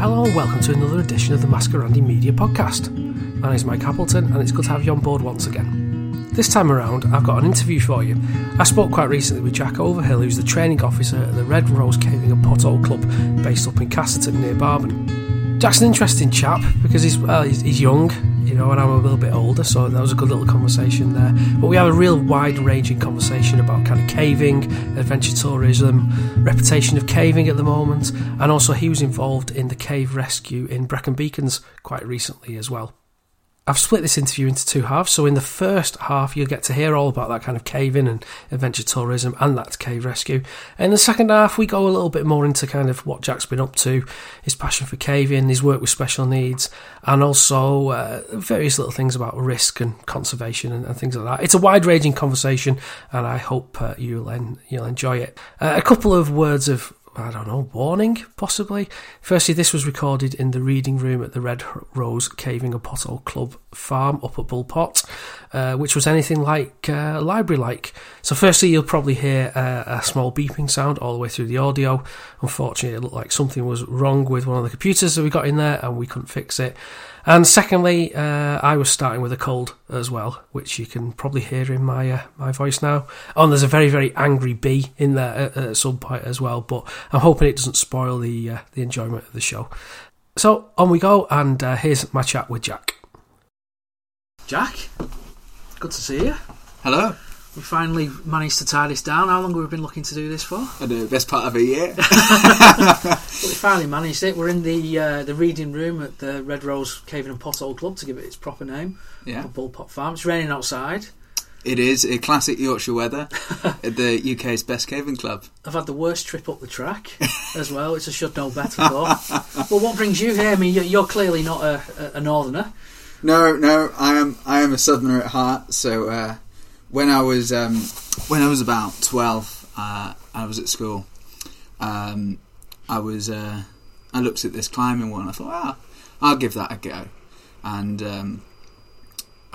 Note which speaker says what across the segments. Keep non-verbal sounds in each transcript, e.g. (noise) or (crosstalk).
Speaker 1: Hello and welcome to another edition of the Masquerandi Media Podcast. My name is Mike Appleton and it's good to have you on board once again. This time around, I've got an interview for you. I spoke quite recently with Jack Overhill, who's the training officer at the Red Rose Caving and Pothole Club based up in Casterton near Barbon. Jack's an interesting chap because he's, well, he's, he's young, you know, and I'm a little bit older, so that was a good little conversation there. But we have a real wide ranging conversation about kind of caving, adventure tourism, reputation of caving at the moment, and also he was involved in the cave rescue in Brecon Beacons quite recently as well. I've split this interview into two halves. So in the first half, you'll get to hear all about that kind of caving and adventure tourism and that cave rescue. In the second half, we go a little bit more into kind of what Jack's been up to, his passion for caving, his work with special needs, and also uh, various little things about risk and conservation and, and, things like that. It's a wide-ranging conversation, and I hope uh, you'll en- you'll enjoy it. Uh, a couple of words of I don't know, warning, possibly. Firstly, this was recorded in the reading room at the Red Rose Caving and Pothole Club farm up at Bullpot, uh, which was anything like uh, library like. So, firstly, you'll probably hear uh, a small beeping sound all the way through the audio. Unfortunately, it looked like something was wrong with one of the computers that we got in there and we couldn't fix it. And secondly, uh, I was starting with a cold as well, which you can probably hear in my uh, my voice now. Oh, and there's a very very angry bee in there at, at some point as well, but I'm hoping it doesn't spoil the uh, the enjoyment of the show. So on we go, and uh, here's my chat with Jack. Jack, good to see you.
Speaker 2: Hello.
Speaker 1: We finally managed to tie this down. How long have we been looking to do this for?
Speaker 2: The best part of a year. (laughs)
Speaker 1: we finally managed it. We're in the uh, the reading room at the Red Rose Caving and Pothole Club to give it its proper name.
Speaker 2: Yeah.
Speaker 1: Bullpot Farm. It's raining outside.
Speaker 2: It is a classic Yorkshire weather (laughs) at the UK's best caving club.
Speaker 1: I've had the worst trip up the track as well, It's a should know better for. (laughs) well, what brings you here? I mean, you're clearly not a, a northerner.
Speaker 2: No, no, I am. I am a southerner at heart. So uh, when I was um, when I was about twelve, uh, I was at school. Um, I was uh, I looked at this climbing one. I thought, ah, I'll give that a go, and um,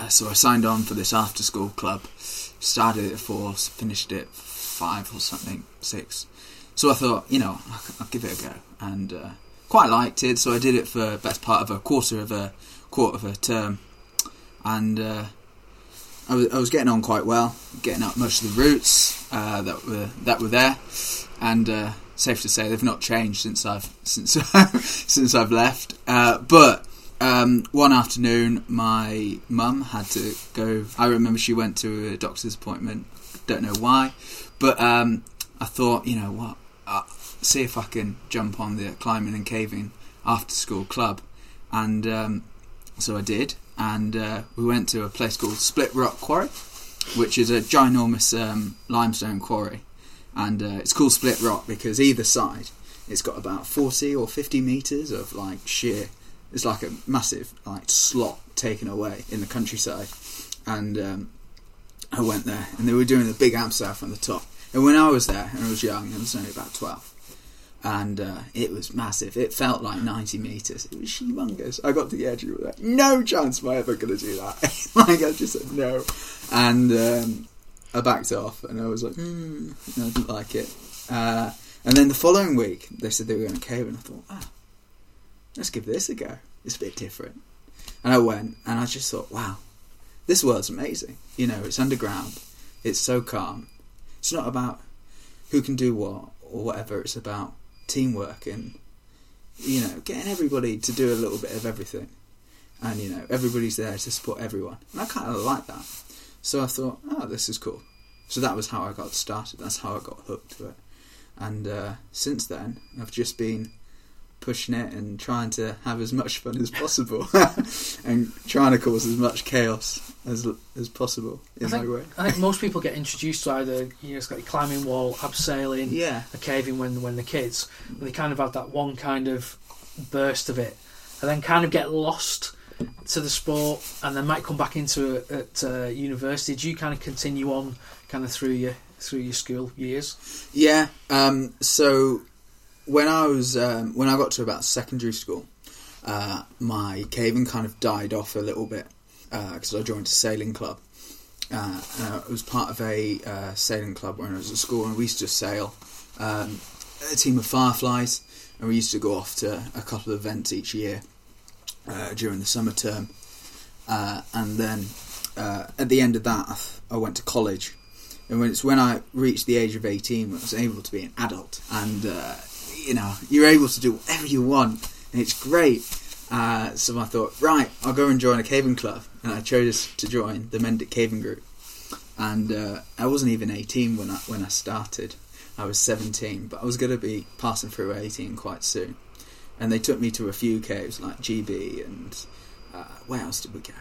Speaker 2: so I signed on for this after school club. Started at four, finished it five or something, six. So I thought, you know, I'll give it a go, and uh, quite liked it. So I did it for best part of a quarter of a quarter of a term, and uh, I, was, I was getting on quite well, getting up most of the routes uh, that were that were there, and uh, safe to say they've not changed since I've (laughs) since since I've left. Uh, but um, one afternoon, my mum had to go. I remember she went to a doctor's appointment. Don't know why, but um, I thought, you know what? Uh, see if I can jump on the climbing and caving after school club, and um, so I did. And uh, we went to a place called Split Rock Quarry, which is a ginormous um, limestone quarry, and uh, it's called Split Rock because either side it's got about forty or fifty meters of like sheer it's like a massive like slot taken away in the countryside, and um, I went there, and they were doing the big abseil from the top. And when I was there, and I was young, I was only about twelve, and uh, it was massive. It felt like ninety meters. It was humongous. I got to the edge was like, no chance am I ever going to do that. (laughs) like I just said no, and um, I backed off, and I was like, hmm, I didn't like it. Uh, and then the following week, they said they were going to cave, and I thought, ah, let's give this a go. It's a bit different. And I went, and I just thought, wow, this world's amazing. You know, it's underground, it's so calm. It's not about who can do what or whatever, it's about teamwork and, you know, getting everybody to do a little bit of everything. And, you know, everybody's there to support everyone. And I kind of like that. So I thought, oh, this is cool. So that was how I got started. That's how I got hooked to it. And uh, since then, I've just been pushing it and trying to have as much fun as possible, (laughs) and trying to cause as much chaos as as possible in
Speaker 1: I think,
Speaker 2: my way.
Speaker 1: I think most people get introduced to either you know, it's like climbing wall, abseiling,
Speaker 2: Yeah,
Speaker 1: a caving when when they're kids, and they kind of have that one kind of burst of it, and then kind of get lost to the sport, and then might come back into it at uh, university. Do you kind of continue on kind of through your through your school years?
Speaker 2: yeah. Um, so when I was um, when I got to about secondary school, uh, my caving kind of died off a little bit because I joined a sailing club. Uh, I was part of a uh, sailing club when I was at school, and we used to sail um, a team of fireflies, and we used to go off to a couple of events each year uh, during the summer term. Uh, and then uh, at the end of that, I went to college, and when it's when I reached the age of eighteen, I was able to be an adult, and uh, you know you're able to do whatever you want, and it's great. Uh, so I thought, right, I'll go and join a caving club, and I chose to join the Mendip Caving Group. And uh, I wasn't even 18 when I when I started. I was 17, but I was going to be passing through 18 quite soon. And they took me to a few caves like GB and uh, where else did we go?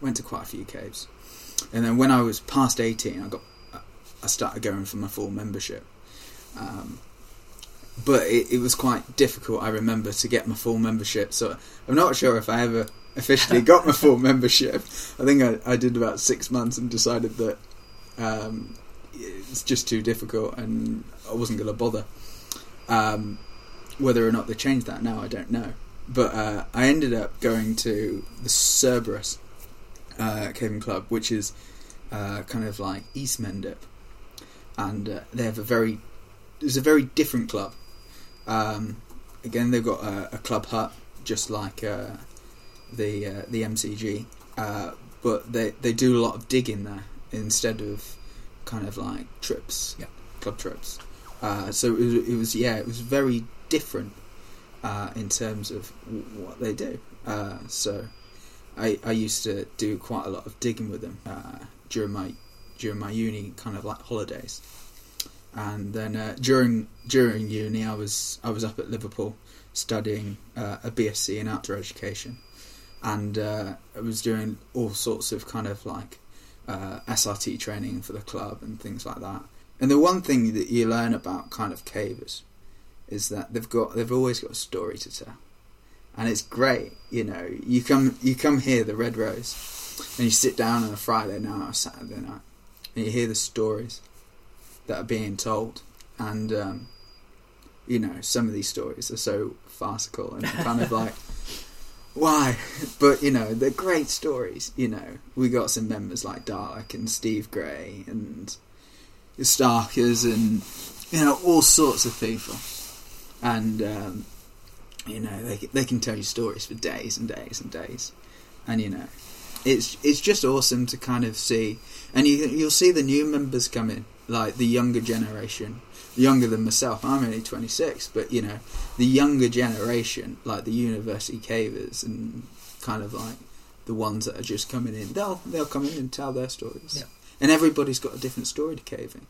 Speaker 2: Went to quite a few caves. And then when I was past 18, I got I started going for my full membership. Um, but it, it was quite difficult. I remember to get my full membership. So I'm not sure if I ever officially got my full membership. I think I, I did about six months and decided that um, it's just too difficult and I wasn't going to bother. Um, whether or not they changed that now, I don't know. But uh, I ended up going to the Cerberus uh, Caving Club, which is uh, kind of like East Mendip, and uh, they have a very it's a very different club. Um, again, they've got a, a club hut, just like uh, the uh, the MCG, uh, but they they do a lot of digging there instead of kind of like trips,
Speaker 1: Yeah.
Speaker 2: club trips. Uh, so it was, it was yeah, it was very different uh, in terms of w- what they do. Uh, so I I used to do quite a lot of digging with them uh, during my during my uni kind of like holidays, and then uh, during during uni I was I was up at Liverpool studying uh, a BSc in outdoor education, and uh, I was doing all sorts of kind of like uh, SRT training for the club and things like that. And the one thing that you learn about kind of cavers is that they've got they've always got a story to tell, and it's great. You know, you come you come here the Red Rose, and you sit down on a Friday night or Saturday night, and you hear the stories that are being told, and um, you know some of these stories are so farcical and kind of (laughs) like why? But you know they're great stories. You know. We got some members like Dalek and Steve Gray and the Starkers and you know all sorts of people, and um, you know they they can tell you stories for days and days and days, and you know it's it's just awesome to kind of see, and you you'll see the new members come in like the younger generation, younger than myself. I'm only 26, but you know the younger generation, like the university cavers and kind of like the ones that are just coming in, they'll they'll come in and tell their stories.
Speaker 1: Yeah.
Speaker 2: And everybody's got a different story to caving,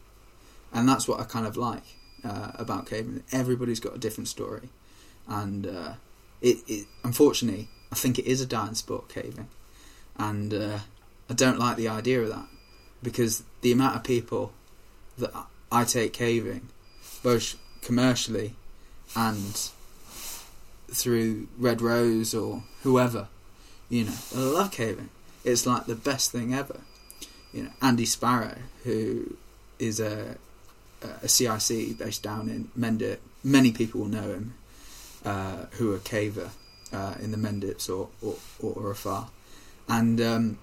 Speaker 2: and that's what I kind of like uh, about caving. Everybody's got a different story, and uh, it, it unfortunately I think it is a dying sport caving, and uh, I don't like the idea of that because the amount of people that I take caving, both commercially and through Red Rose or whoever, you know, I love caving. It's like the best thing ever. You know, Andy Sparrow, who is a a CIC based down in Mendip. Many people will know him, uh, who are caver uh, in the Mendips or or, or afar, and um,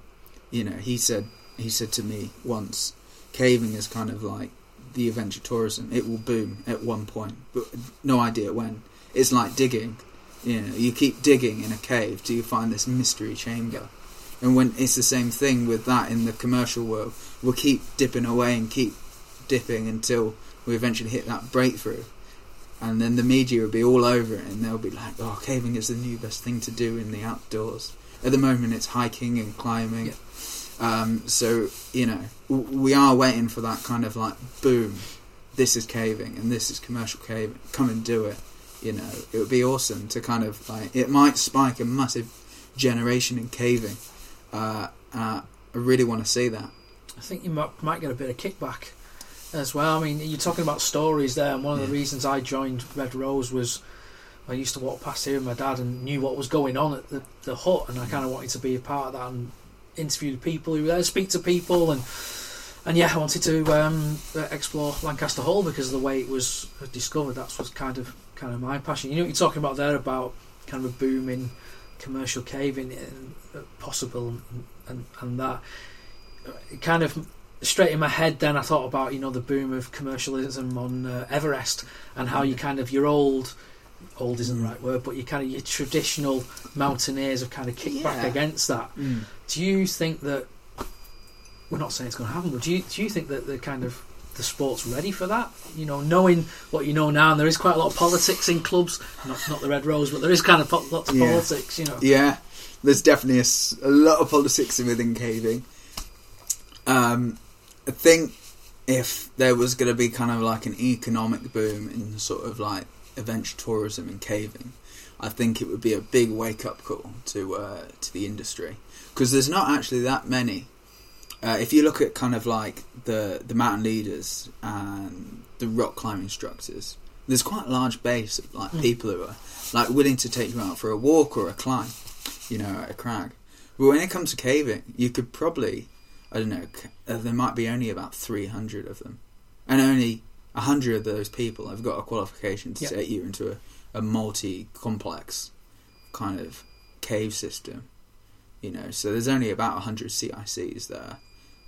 Speaker 2: you know, he said he said to me once, caving is kind of like the adventure tourism. It will boom at one point, but no idea when. It's like digging. You know, you keep digging in a cave till you find this mystery chamber. And when it's the same thing with that in the commercial world, we'll keep dipping away and keep dipping until we eventually hit that breakthrough. And then the media will be all over it, and they'll be like, "Oh, caving is the new best thing to do in the outdoors." At the moment, it's hiking and climbing. Um, so you know, we are waiting for that kind of like boom. This is caving, and this is commercial caving. Come and do it. You know, it would be awesome to kind of like it might spike a massive generation in caving. Uh, uh, I really want to see that.
Speaker 1: I think you might, might get a bit of kickback as well. I mean, you're talking about stories there, and one of the reasons I joined Red Rose was I used to walk past here with my dad and knew what was going on at the, the hut, and I kind of wanted to be a part of that and interview the people who were there, speak to people, and and yeah, I wanted to um, explore Lancaster Hole because of the way it was discovered. That was kind of kind of my passion. You know what you're talking about there about kind of a boom in commercial caving and uh, possible and, and, and that it kind of straight in my head then I thought about you know the boom of commercialism on uh, Everest and how you kind of your old old isn't the right word but you kind of your traditional mountaineers have kind of kicked back against that. Do you think that we're not saying it's going to happen but do you, do you think that the kind of the sport's ready for that? You know knowing what you know now and there is quite a lot of politics in clubs not not the Red Rose but there is kind of lots of
Speaker 2: Yeah.
Speaker 1: politics you know.
Speaker 2: Yeah, there's definitely a lot of politics within caving. Um, I think if there was going to be kind of like an economic boom in sort of like adventure tourism and caving, I think it would be a big wake up call to uh, to the industry because there's not actually that many. Uh, if you look at kind of like the the mountain leaders and the rock climbing instructors, there's quite a large base of like
Speaker 1: Mm.
Speaker 2: people who are like willing to take you out for a walk or a climb, you know, at a crag. But when it comes to caving, you could probably, I don't know, uh, there might be only about 300 of them. And only 100 of those people have got a qualification to
Speaker 1: Yep.
Speaker 2: take you into a, a multi complex kind of cave system, you know. So there's only about 100 CICs that are,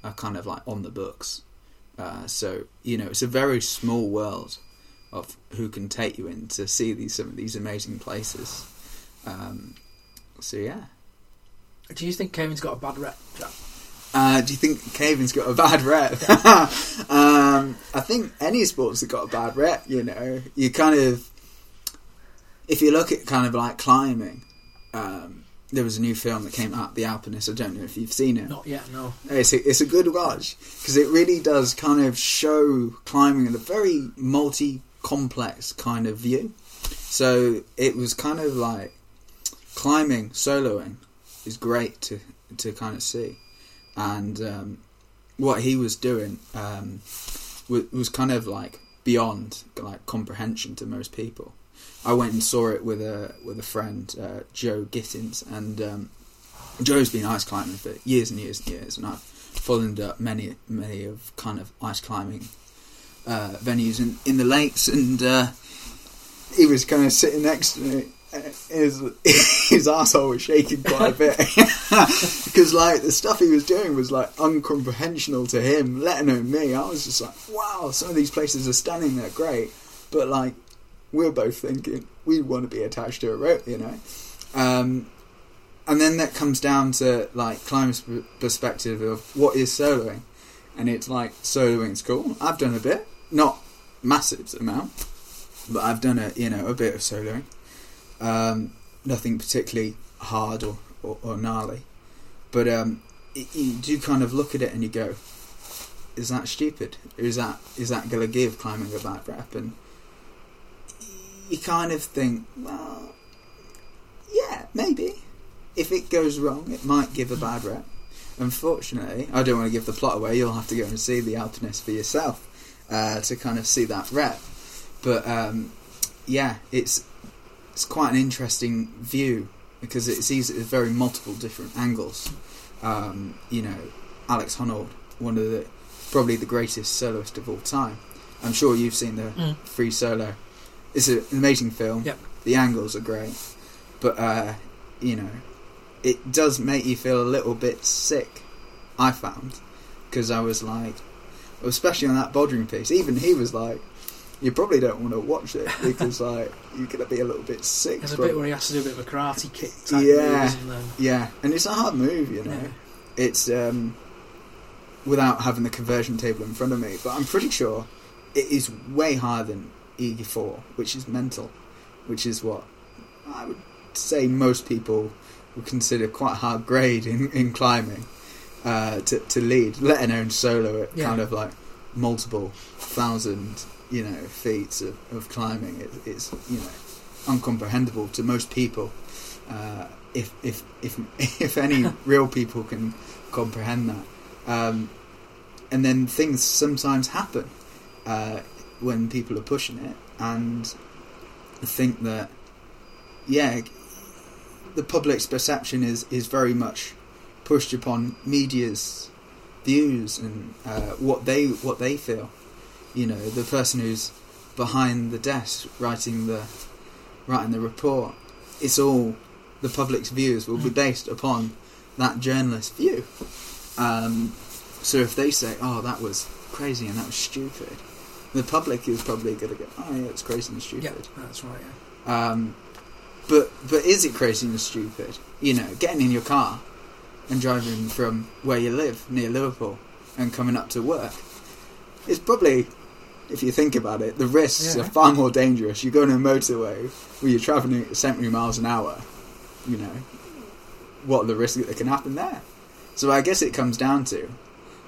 Speaker 2: are kind of like on the books. Uh, so, you know, it's a very small world of who can take you in to see these some of these amazing places. Um, so yeah.
Speaker 1: do you think Kevin's got a bad rep Jack?
Speaker 2: Uh, do you think caving's got a bad rep? (laughs) um, I think any sports have got a bad rep. You know, you kind of, if you look at kind of like climbing, um, there was a new film that came out, The Alpinist. I don't know if you've seen it.
Speaker 1: not yet no
Speaker 2: It's a, it's a good watch because it really does kind of show climbing in a very multi complex kind of view. So it was kind of like climbing, soloing is great to to kind of see, and um, what he was doing um, was, was kind of like beyond like comprehension to most people. I went and saw it with a with a friend, uh, Joe Gittins, and um, Joe's been ice climbing for years and years and years, and I've followed up many many of kind of ice climbing uh, venues in, in the lakes, and uh, he was kind of sitting next to me. His his (laughs) asshole was shaking quite a bit (laughs) because like the stuff he was doing was like uncomprehensible to him, let alone me. I was just like, wow, some of these places are stunning, they're great, but like we're both thinking we want to be attached to a rope, you know. Um, and then that comes down to like climbers' perspective of what is soloing, and it's like soloing's cool. I've done a bit, not massive amount, but I've done a you know a bit of soloing. Um, nothing particularly hard or, or, or gnarly, but um, y- you do kind of look at it and you go, "Is that stupid? Is that is that going to give climbing a bad rep?" And you kind of think, well, yeah, maybe. If it goes wrong, it might give a bad rep. Unfortunately, I don't want to give the plot away. You'll have to go and see the Alpinist for yourself uh, to kind of see that rep. But um, yeah, it's it's quite an interesting view because it sees it at very multiple different angles. Um, you know, Alex Honnold, one of the probably the greatest soloist of all time. I'm sure you've seen the
Speaker 1: Mm.
Speaker 2: Free Solo. It's an amazing film.
Speaker 1: Yep.
Speaker 2: The angles are great, but uh, you know, it does make you feel a little bit sick. I found because I was like, especially on that boulder problem. Even he was like, "You probably don't want to watch it because like you're gonna be a little bit sick."
Speaker 1: There's a bit where he has to do a bit of a karate kick type
Speaker 2: Yeah. Yeah, and it's a hard move, you know.
Speaker 1: Yeah.
Speaker 2: It's um, without having the conversion table in front of me, but I'm pretty sure it is way higher than EG4, which is mental, which is what I would say most people would consider quite hard grade in, in climbing uh, to, to lead, let alone solo at
Speaker 1: Yeah.
Speaker 2: kind of like multiple thousand, you know, feats of, of climbing. It, it's, you know, uncomprehendable to most people. Uh, if if if (laughs) if any (laughs) real people can comprehend that, um, and then things sometimes happen uh, when people are pushing it, and I think that yeah, the public's perception is is very much pushed upon media's views and uh, what they what they feel. You know, the person who's behind the desk writing the writing the report. It's all the public's views will be based upon that journalist's view. Um, so if they say, "Oh, that was crazy and that was stupid," the public is probably going to go, "Oh, yeah, it's crazy and stupid."
Speaker 1: Yeah, that's right. Yeah.
Speaker 2: Um, but but is it crazy and stupid? You know, getting in your car and driving from where you live near Liverpool and coming up to work is probably, if you think about it, the risks
Speaker 1: Yeah.
Speaker 2: are far more dangerous. You go on a motorway where you're travelling at 70 miles an hour. You know, what are the risks that can happen there? So I guess it comes down to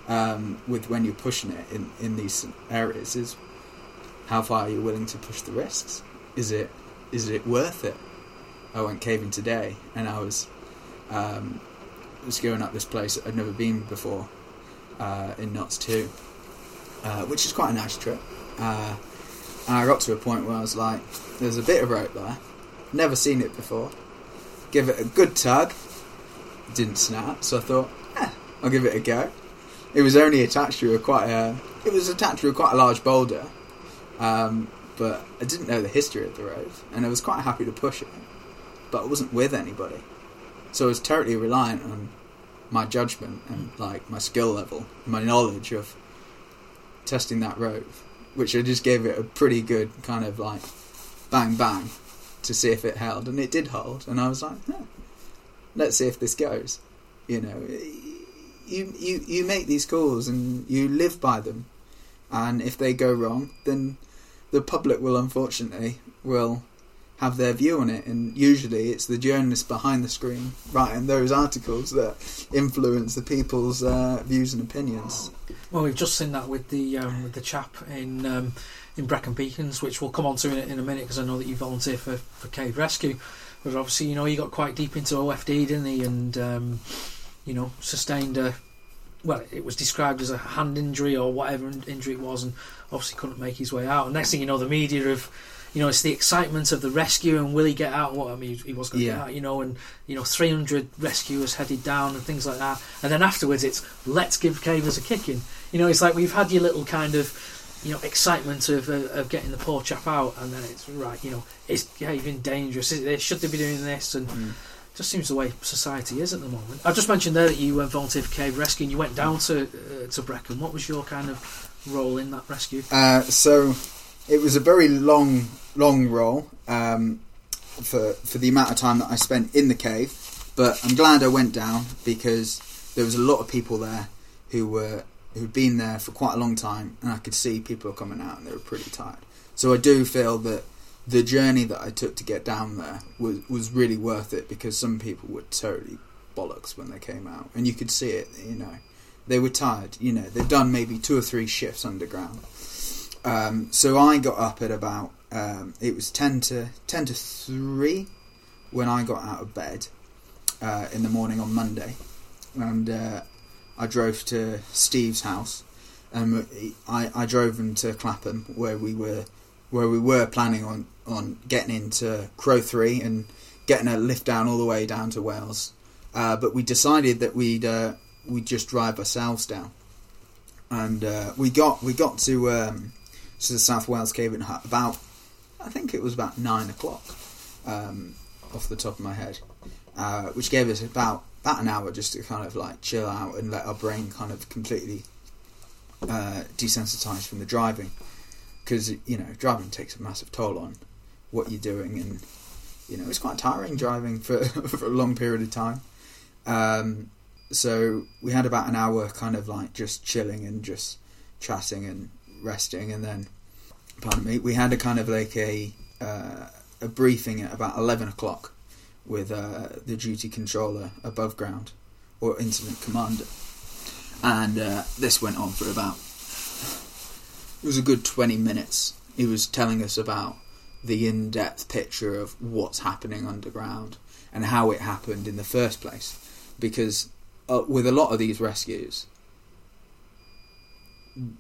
Speaker 2: um, with when you're pushing it in, in these areas is how far are you willing to push the risks? Is it is it worth it? I went caving today, and I was um, was going up this place I'd never been before uh, in Notts Two, uh, which is quite a nice trip. Uh, and I got to a point where I was like, "There's a bit of rope there, never seen it before. Give it a good tug. It didn't snap, so I thought, eh, I'll give it a go. It was only attached to a quite a, it was attached to a quite a large boulder, um, but I didn't know the history of the rope, and I was quite happy to push it, but I wasn't with anybody, so I was totally reliant on my judgment and like my skill level, my knowledge of testing that road, which I just gave it a pretty good kind of like bang bang to see if it held, and it did hold, and I was like, "Huh, let's see if this goes. You know, you you you make these calls and you live by them, and if they go wrong, then the public will unfortunately will have their view on it, and usually it's the journalists behind the screen writing those articles that influence the people's uh, views and opinions.
Speaker 1: Well, we've just seen that with the um, with the chap in um, in Brecon Beacons, which we'll come on to in, a- in a minute because I know that you volunteer for, for Cave Rescue. But obviously, you know, he got quite deep into OFD, didn't he? And um, you know, sustained a well, it was described as a hand injury or whatever injury it was, and obviously couldn't make his way out. And next thing you know, the media have. You know, it's the excitement of the rescue and will he get out? What I mean, he was going to
Speaker 2: Yeah.
Speaker 1: get out. You know, and you know, 300 rescuers headed down and things like that. And then afterwards, it's let's give Cavers a kicking. You know, it's like we've had your little kind of, you know, excitement of, uh, of getting the poor chap out, and then it's right. You know, it's yeah, you've been dangerous. Is it- Should they be doing this? And
Speaker 2: Mm.
Speaker 1: just seems the way society is at the moment. I just mentioned there that you uh, volunteered for Cave Rescue and you went down to uh, to Brecon. What was your kind of role in that rescue?
Speaker 2: Uh, so it was a very long, long role um, for for the amount of time that I spent in the cave. But I'm glad I went down because there was a lot of people there who were who'd been there for quite a long time, and I could see people coming out and they were pretty tired. So I do feel that the journey that I took to get down there was was really worth it because some people were totally bollocks when they came out, and you could see it. You know, they were tired. You know, they'd done maybe two or three shifts underground. Um, so I got up at about um, it was ten to ten to three when I got out of bed uh, in the morning on Monday, and uh, I drove to Steve's house, and I, I drove him to Clapham where we were where we were planning on, on getting into Crow Three and getting a lift down all the way down to Wales, uh, but we decided that we'd uh, we'd just drive ourselves down, and uh, we got we got to um, to the South Wales Cave and Hut about I think it was about nine o'clock um, off the top of my head, uh, which gave us about about an hour just to kind of like chill out and let our brain kind of completely uh, desensitize from the driving. Because you know driving takes a massive toll on what you're doing and you know it's quite tiring driving for (laughs) for a long period of time. Um, so we had about an hour kind of like just chilling and just chatting and resting. And then pardon me we had a kind of like a uh, a briefing at about 11 o'clock with uh, the duty controller above ground or incident commander and uh, this went on for about it was a good 20 minutes he was telling us about the in-depth picture of what's happening underground and how it happened in the first place. Because uh, with a lot of these rescues,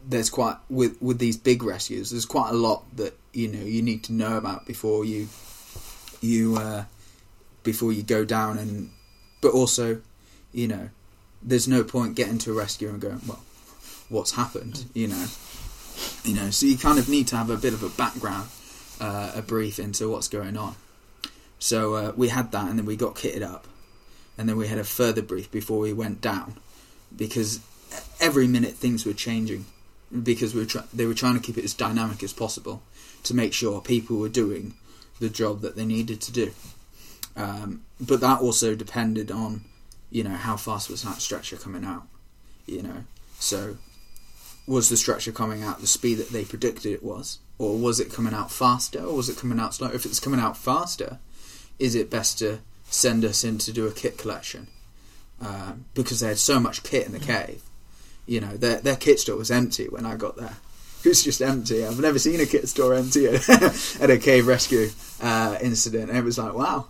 Speaker 2: there's quite with with these big rescues. There's quite a lot that you know you need to know about before you you uh, before you go down and but also you know there's no point getting to a rescue and going well what's happened you know? You know so you kind of need to have a bit of a background uh, a brief into what's going on. So uh, we had that and then we got kitted up. And then we had a further brief before we went down because every minute things were changing because we were try- they were trying to keep it as dynamic as possible to make sure people were doing the job that they needed to do. Um, but that also depended on, you know, how fast was that stretcher coming out, you know. So, was the stretcher coming out the speed that they predicted it was, or was it coming out faster, or was it coming out slower? If it's coming out faster, is it best to send us in to do a kit collection? Um, because they had so much kit in the cave, you know, their their kit store was empty when I got there. (laughs) It was just empty. I've never seen a kit store empty (laughs) at a cave rescue uh, incident. And it was like, wow,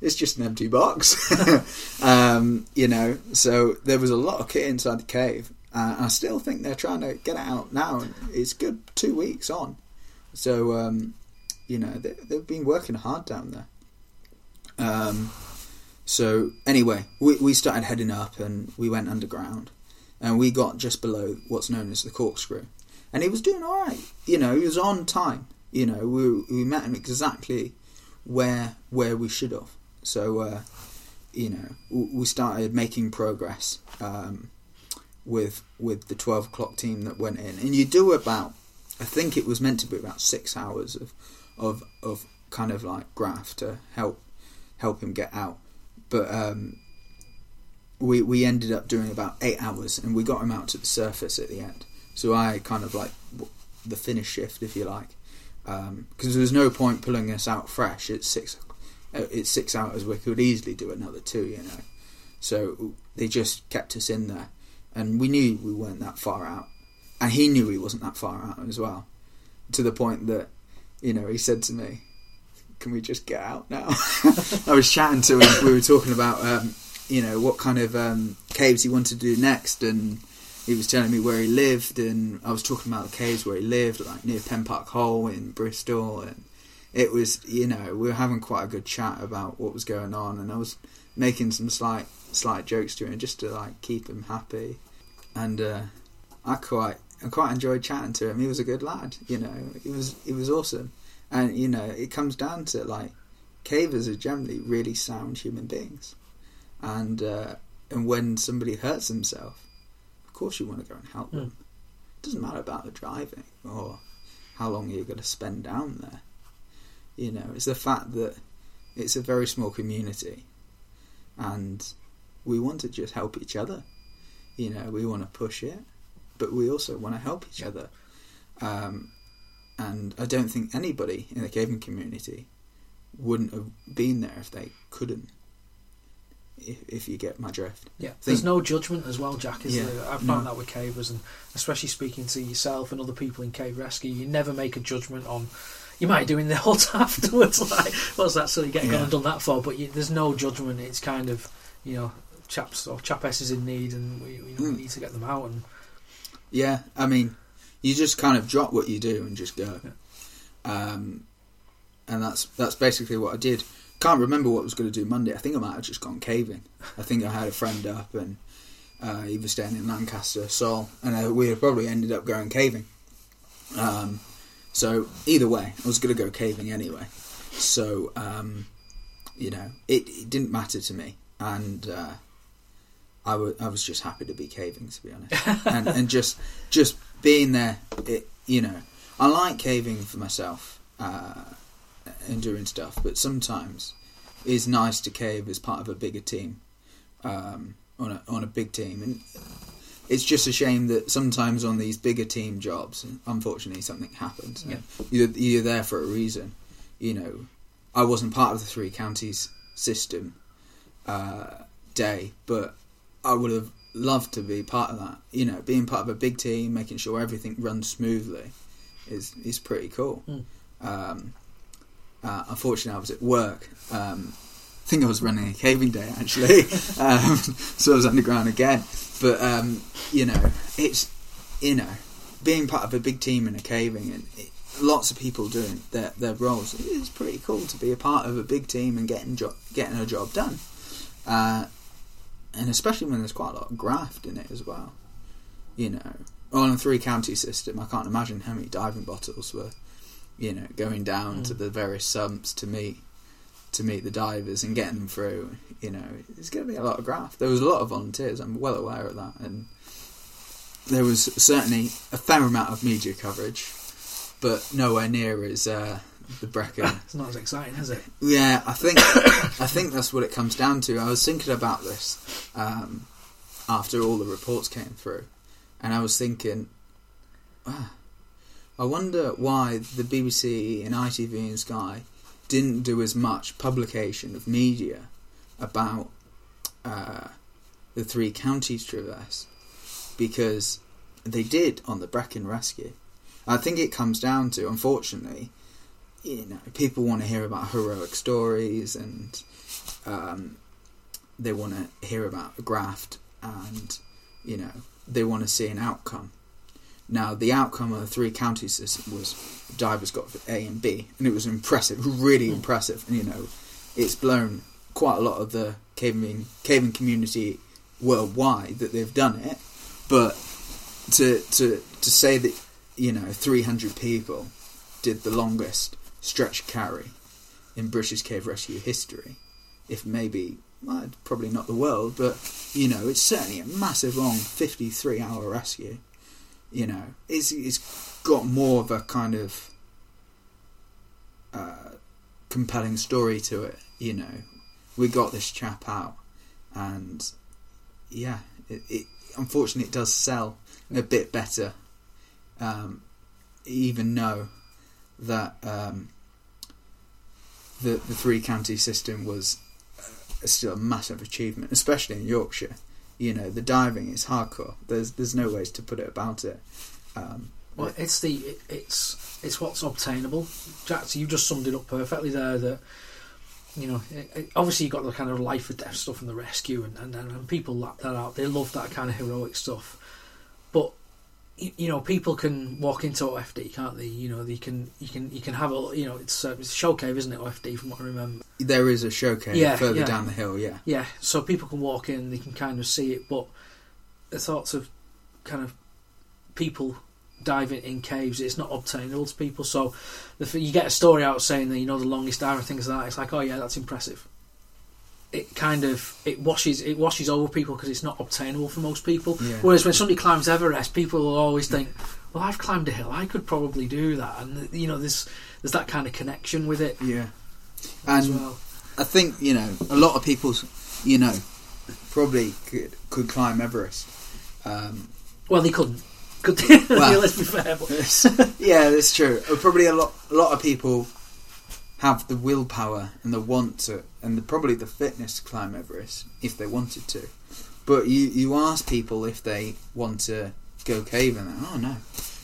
Speaker 2: it's just an empty box. (laughs) um, you know, so there was a lot of kit inside the cave. Uh, I still think they're trying to get it out now. It's good two weeks on. So, um, you know, they, they've been working hard down there. Um, so, anyway, we, we started heading up and we went underground. And we got just below what's known as the corkscrew and he was doing all right. You know, he was on time. You know, we we met him exactly where where we should have. So, uh, you know, we started making progress um, with with the twelve o'clock team that went in, and you do about, I think it was meant to be about six hours of of of kind of like graft to help help him get out, but. Um, we, we ended up doing about eight hours and we got him out to the surface at the end. So I kind of like the finish shift, if you like, because um, there's no point pulling us out fresh. It's six, uh, it's six hours. We could easily do another two, you know. So they just kept us in there, and we knew we weren't that far out, and he knew he wasn't that far out as well, to the point that, you know, he said to me, "Can we just get out now?" (laughs) I was chatting to him. We were talking about, um, you know, what kind of um, caves he wanted to do next, and he was telling me where he lived, and I was talking about the caves where he lived, like near Pen Park Hole in Bristol, and it was, you know, we were having quite a good chat about what was going on, and I was making some slight, slight jokes to him just to like keep him happy, and uh, I quite, I quite enjoyed chatting to him. He was a good lad, you know, he was, he was awesome, and you know, it comes down to like, cavers are generally really sound human beings, and uh, and when somebody hurts himself course you want to go and help them. Hmm. It doesn't matter about the driving or how long you're going to spend down there. You know, it's the fact that it's a very small community and we want to just help each other. You know, we want to push it, but we also want to help each other. Um, and I don't think anybody in the caving community wouldn't have been there if they couldn't if, if you get my drift.
Speaker 1: Yeah, there's no judgment as well, Jack. Is yeah, there? I've found no. that with cavers, and especially speaking to yourself and other people in cave rescue, you never make a judgment on. You might do in the (laughs) hut afterwards, like what's that silly getting yeah. and done that for? But you, there's no judgment. It's kind of you know chaps or chapesses in need, and we, you know, mm. we need to get them out. And
Speaker 2: yeah, I mean, you just kind of drop what you do and just go. Yeah. Um, and that's that's basically what I did can't remember what I was going to do Monday. I think I might have just gone caving. I think I had a friend up and uh, he was staying in Lancaster, so and uh, we probably ended up going caving. Um, so either way, I was going to go caving anyway. So um, you know, it, it, didn't matter to me, and uh, I, w- I was just happy to be caving, to be honest, (laughs) and, and just just being there. It, you know, I like caving for myself. Uh, and doing stuff, but sometimes it's nice to cave as part of a bigger team, um, on a on a big team, and it's just a shame that sometimes on these bigger team jobs, unfortunately, something happens. Yeah. You're, you're there for a reason. You know, I wasn't part of the three counties system uh, day, but I would have loved to be part of that. You know, being part of a big team, making sure everything runs smoothly, is is pretty cool. Mm. Um, uh, unfortunately, I was at work. Um, I think I was running a caving day actually, (laughs) um, (laughs) so I was underground again. But um, you know, it's you know, being part of a big team in a caving and it, lots of people doing their their roles. It's pretty cool to be a part of a big team and getting jo- getting a job done. Uh, and especially when there's quite a lot of graft in it as well. You know, on a three county system, I can't imagine how many diving bottles were, you know, going down mm. to the various sumps to meet to meet the divers and getting them through. You know, it's going to be a lot of graft. There was a lot of volunteers. I'm well aware of that, and there was certainly a fair amount of media coverage, but nowhere near as uh, the Brecon. (laughs)
Speaker 1: it's not as exciting, is it?
Speaker 2: Yeah, I think I think that's what it comes down to. I was thinking about this um, after all the reports came through, and I was thinking, ah, I wonder why the BBC and ITV and Sky didn't do as much publication of media about uh, the three counties traverse because they did on the Brecon rescue. I think it comes down to, unfortunately, you know, people want to hear about heroic stories and um, they want to hear about a graft and, you know, they want to see an outcome. Now, the outcome of the three counties was divers got A and B, and it was impressive, really hmm. impressive. And, you know, it's blown quite a lot of the caving, caving community worldwide that they've done it. But to, to, to say that, you know, 300 people did the longest stretch carry in British cave rescue history. If maybe, well, probably not the world, but you know, it's certainly a massive long 53 hour rescue. You know, it's, it's got more of a kind of uh, compelling story to it. You know, we got this chap out, and yeah, it, it unfortunately it does sell a bit better. Um, even though that um, the the three county system was uh, still a massive achievement, especially in Yorkshire. You know, the diving is hardcore. There's there's no ways to put it about it. Um,
Speaker 1: well, it's the it's it's what's obtainable. Jack, so you just summed it up perfectly there. That you know, it, it, obviously you got the kind of life or death stuff and the rescue, and, and and people lap that out. They love that kind of heroic stuff. But you know, people can walk into OFD, can't they? You know, they can, you can, you can have a, you know, it's, uh, it's a show cave, isn't it? OFD, from what I remember.
Speaker 2: There is a show cave yeah, further
Speaker 1: yeah.
Speaker 2: down the hill, yeah.
Speaker 1: Yeah, so people can walk in, they can kind of see it, but the thoughts of kind of people diving in caves, it's not obtainable to people. So you get a story out saying that you know the longest dive and things like that. It's like, oh yeah, that's impressive it kind of it washes it washes over people because it's not obtainable for most people. Yeah. Whereas when somebody climbs Everest, people will always think, "Well, I've climbed a hill. I could probably do that." And you know, there's there's that kind of connection with it.
Speaker 2: Yeah, and well. I think you know a lot of people, you know, probably could could climb Everest. Um,
Speaker 1: well, they couldn't. Could (laughs) well, let's be fair.
Speaker 2: yeah, that's true. Probably a lot a lot of people have the willpower and the want to, and the, probably the fitness to climb Everest if they wanted to. But you, you ask people if they want to go caving, and oh no,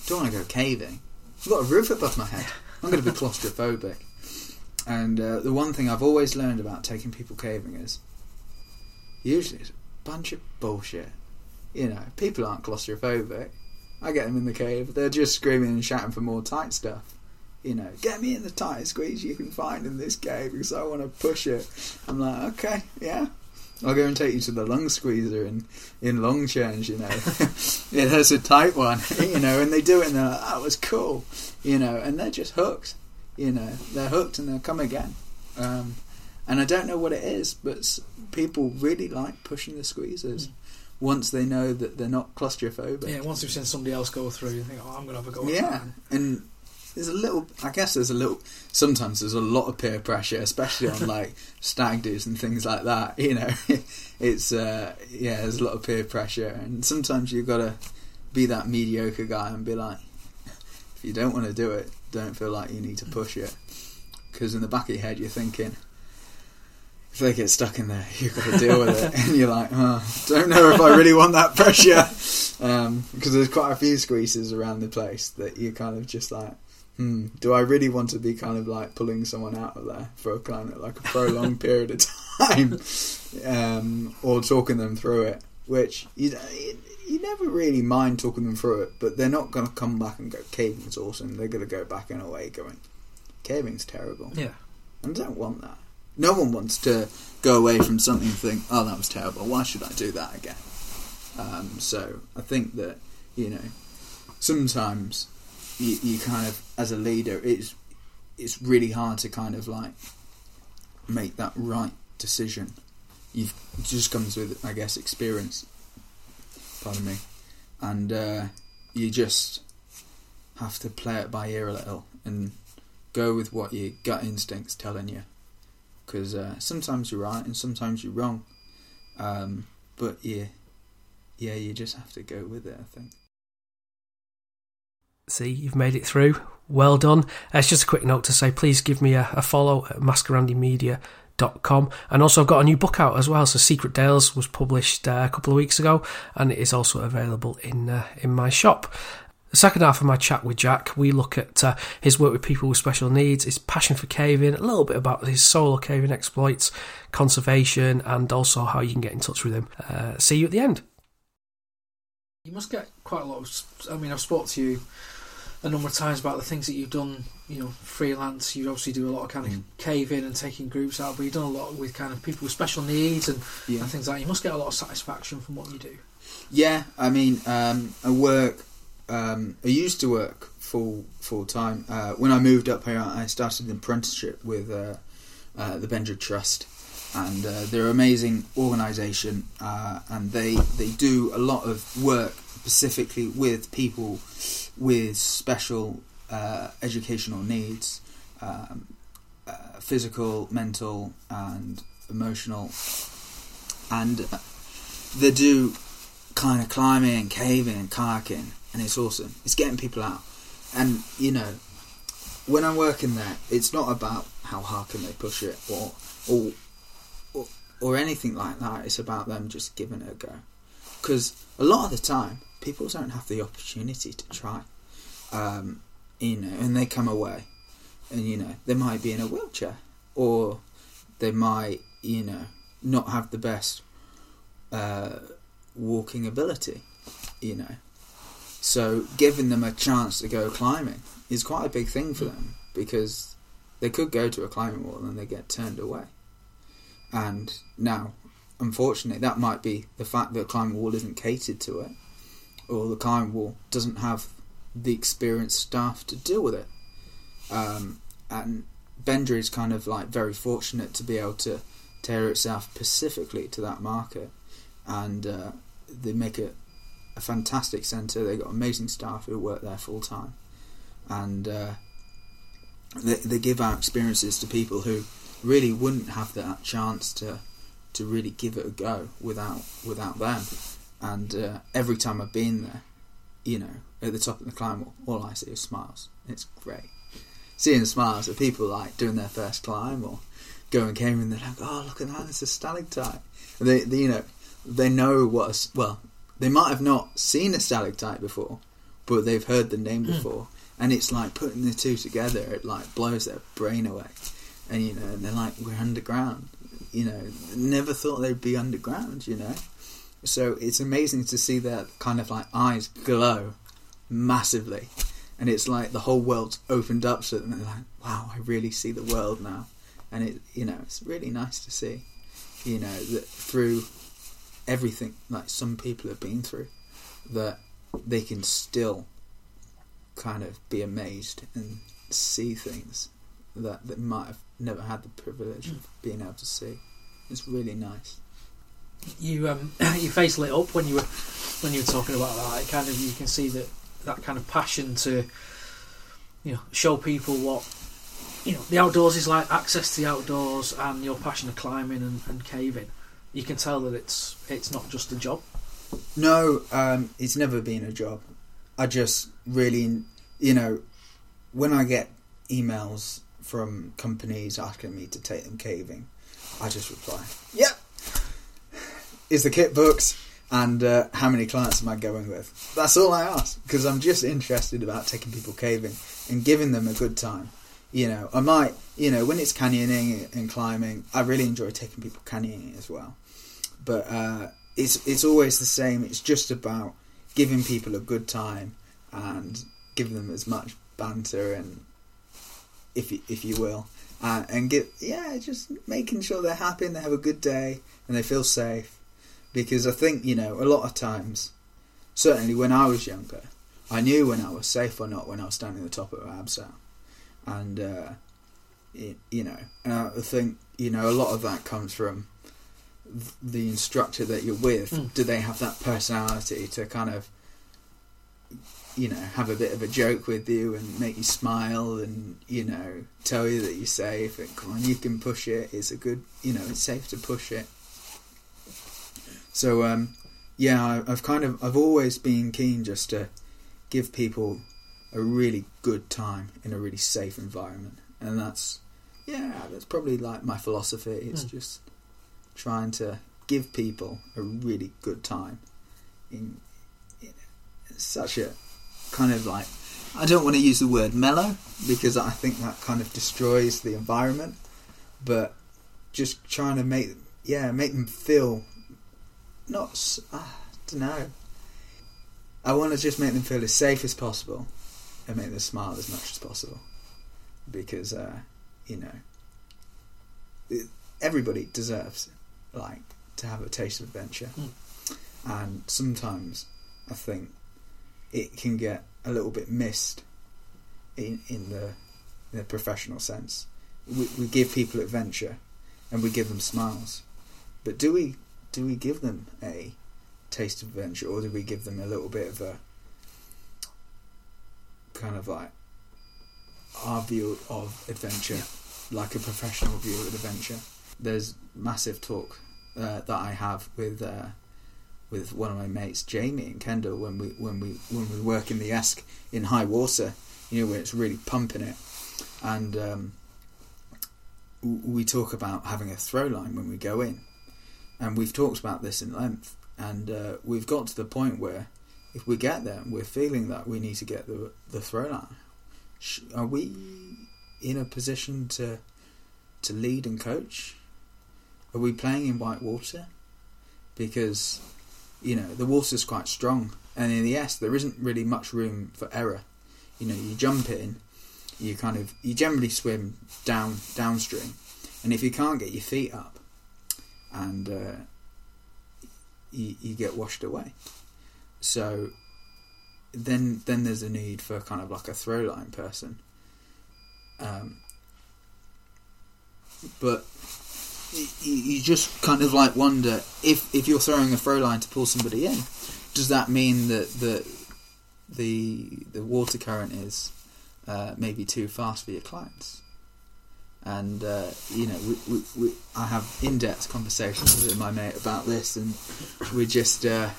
Speaker 2: don't want to go caving. I've got a roof above my head. I'm going to be (laughs) claustrophobic. And uh, the one thing I've always learned about taking people caving is usually it's a bunch of bullshit. You know, people aren't claustrophobic. I get them in the cave, they're just screaming and shouting for more tight stuff you know, get me in the tightest squeeze you can find in this cave because I want to push it. I'm like, okay, yeah. I'll go and take you to the lung squeezer in, in Longchange, you know. (laughs) (laughs) yeah, that's a tight one, (laughs) you know, and they do it and they're like, that was cool, you know, and they're just hooked, you know, they're hooked and they'll come again. Um, and I don't know what it is, but people really like pushing the squeezers. Mm. Once they know that they're not claustrophobic.
Speaker 1: Yeah, once you've seen somebody else go through, you think, oh, I'm going to have a go
Speaker 2: Yeah, and there's a little I guess there's a little sometimes there's a lot of peer pressure, especially on (laughs) like stag do's and things like that. You know, (laughs) it's uh, yeah, there's a lot of peer pressure, and sometimes you've got to be that mediocre guy and be like, if you don't want to do it, don't feel like you need to push it, because in the back of your head you're thinking. If they get stuck in there, you've got to deal with it, (laughs) and you're like, oh, don't know if I really want that pressure, because um, there's quite a few squeezes around the place that you're kind of just like, hmm, do I really want to be kind of like pulling someone out of there for a kind of like a prolonged (laughs) period of time, um, or talking them through it? Which you, you never really mind talking them through it, but they're not going to come back and go caving's awesome. They're going to go back in a way going caving's terrible.
Speaker 1: Yeah.
Speaker 2: And I don't want that. No one wants to go away from something and think, oh, that was terrible. Why should I do that again? Um, so I think that you know sometimes you, you kind of as a leader it's it's really hard to kind of like make that right decision. You've it just comes with I guess experience. Pardon me, and uh, you just have to play it by ear a little and go with what your gut instinct's telling you. Because uh, sometimes you're right and sometimes you're wrong, um, but yeah, yeah, you just have to go with it. I think.
Speaker 1: See, you've made it through. Well done. Uh, it's just a quick note to say please give me a, a follow at mascarandymedia.com. And also, I've got a new book out as well. So, Secret Dales was published uh, a couple of weeks ago and it is also available in, uh, in my shop. The second half of my chat with Jack, we look at uh, his work with people with special needs, his passion for caving, a little bit about his solo caving exploits, conservation, and also how you can get in touch with him. Uh, see you at the end. You must get quite a lot of. I mean, I've spoke to you a number of times about the things that you've done. You know, freelance. You obviously do a lot of kind of mm. caving and taking groups out, but you've done a lot with kind of people with special needs and, yeah. and things like. that. You must get a lot of satisfaction from what you do.
Speaker 2: Yeah, I mean, um, I work. Um, I used to work full full time. Uh, when I moved up here, I started an apprenticeship with uh, uh, the Bendrigg Trust, and uh, they're an amazing organisation, uh, and they they do a lot of work specifically with people with special uh, educational needs, um, physical, mental, and emotional, and they do kind of climbing, and caving, and kayaking, and it's awesome. It's getting people out, and you know, when I'm working there, it's not about how hard can they push it or or or anything like that. It's about them just giving it a go. Because a lot of the time, people don't have the opportunity to try. Um, you know, and they come away, and you know, they might be in a wheelchair, or they might, you know, not have the best uh, walking ability. You know, so giving them a chance to go climbing is quite a big thing for them because they could go to a climbing wall and they get turned away. And now, unfortunately, that might be the fact that climbing wall isn't catered to it, or the climbing wall doesn't have the experienced staff to deal with it. Um, and Bendrigg is kind of like very fortunate to be able to tailor itself specifically to that market, and uh, they make it a fantastic centre. They've got amazing staff who work there full time, and uh, they, they give out experiences to people who really wouldn't have that chance to to really give it a go without without them. And uh, every time I've been there, you know, at the top of the climb all I see is smiles. It's great. Seeing the smiles of people like doing their first climb or going and they're like, oh look at that, it's a stalactite. They, they, you know, they know what. A, well, they might have not seen a stalactite before, but they've heard the name hmm. before, and it's like putting the two together. It like blows their brain away and you know, and they're like, we're underground. You know, never thought they'd be underground. You know, so it's amazing to see their kind of like eyes glow massively, and it's like the whole world's opened up to them. And they're like, wow, I really see the world now, and it, you know, it's really nice to see. You know, that through everything like some people have been through, that they can still kind of be amazed and see things that they might have never had the privilege of being able to see. It's really nice.
Speaker 1: You um, (coughs) your face lit up when you were when you were talking about that. It kind of you can see that that kind of passion to you know show people what you know the outdoors is like, access to the outdoors, and your passion of climbing and, and caving. You can tell that it's it's not just a job.
Speaker 2: No, um, it's never been a job. I just really, you know, when I get emails from companies asking me to take them caving, I just reply, "Yep." Is the kit books and uh, how many clients am I going with? That's all I ask because I'm just interested about taking people caving and giving them a good time. You know, I might, you know, when it's canyoning and climbing, I really enjoy taking people canyoning as well. But uh, it's it's always the same. It's just about giving people a good time and giving them as much banter and, if you, if you will, uh, and get yeah, just making sure they're happy and they have a good day and they feel safe. Because I think you know a lot of times, certainly when I was younger, I knew when I was safe or not when I was standing at the top of Absal, and uh, it, you know, and I think you know a lot of that comes from the instructor that you're with.
Speaker 1: Mm.
Speaker 2: Do they have that personality to kind of you know, have a bit of a joke with you and make you smile and, you know, tell you that you're safe and come on, you can push it. It's a good, you know, it's safe to push it. So, um, yeah, I, I've kind of, I've always been keen just to give people a really good time in a really safe environment. And that's, yeah, that's probably like my philosophy. It's
Speaker 1: Mm.
Speaker 2: just trying to give people a really good time in, in such a kind of like I don't want to use the word mellow because I think that kind of destroys the environment, but just trying to make yeah make them feel not I don't know. I want to just make them feel as safe as possible and make them smile as much as possible because uh, you know everybody deserves like to have a taste of adventure, hmm. and sometimes I think it can get a little bit missed in in the in the professional sense. We, we give people adventure, and we give them smiles, but do we do we give them a taste of adventure, or do we give them a little bit of a kind of like our view of adventure, like a professional view of adventure? There's massive talk uh, that I have with. Uh, with one of my mates, Jamie and Kendall, when we when we when we work in the Esk in high water, you know, where it's really pumping it, and um, we talk about having a throw line when we go in, and we've talked about this in length, and uh, we've got to the point where if we get there, we're feeling that we need to get the the throw line. Are we in a position to to lead and coach? Are we playing in white water? Because you know the water's quite strong, and in the Esk there isn't really much room for error. You know, you jump in, you kind of you generally swim down downstream, and if you can't get your feet up, and uh, you, you get washed away. So then then there's a need for kind of like a throw line person. Um, but you, you just kind of like wonder if if you're throwing a throw line to pull somebody in, does that mean that the the the water current is uh, maybe too fast for your clients? And uh, you know, we, we, we, I have in-depth conversations with my mate about this, and we just uh,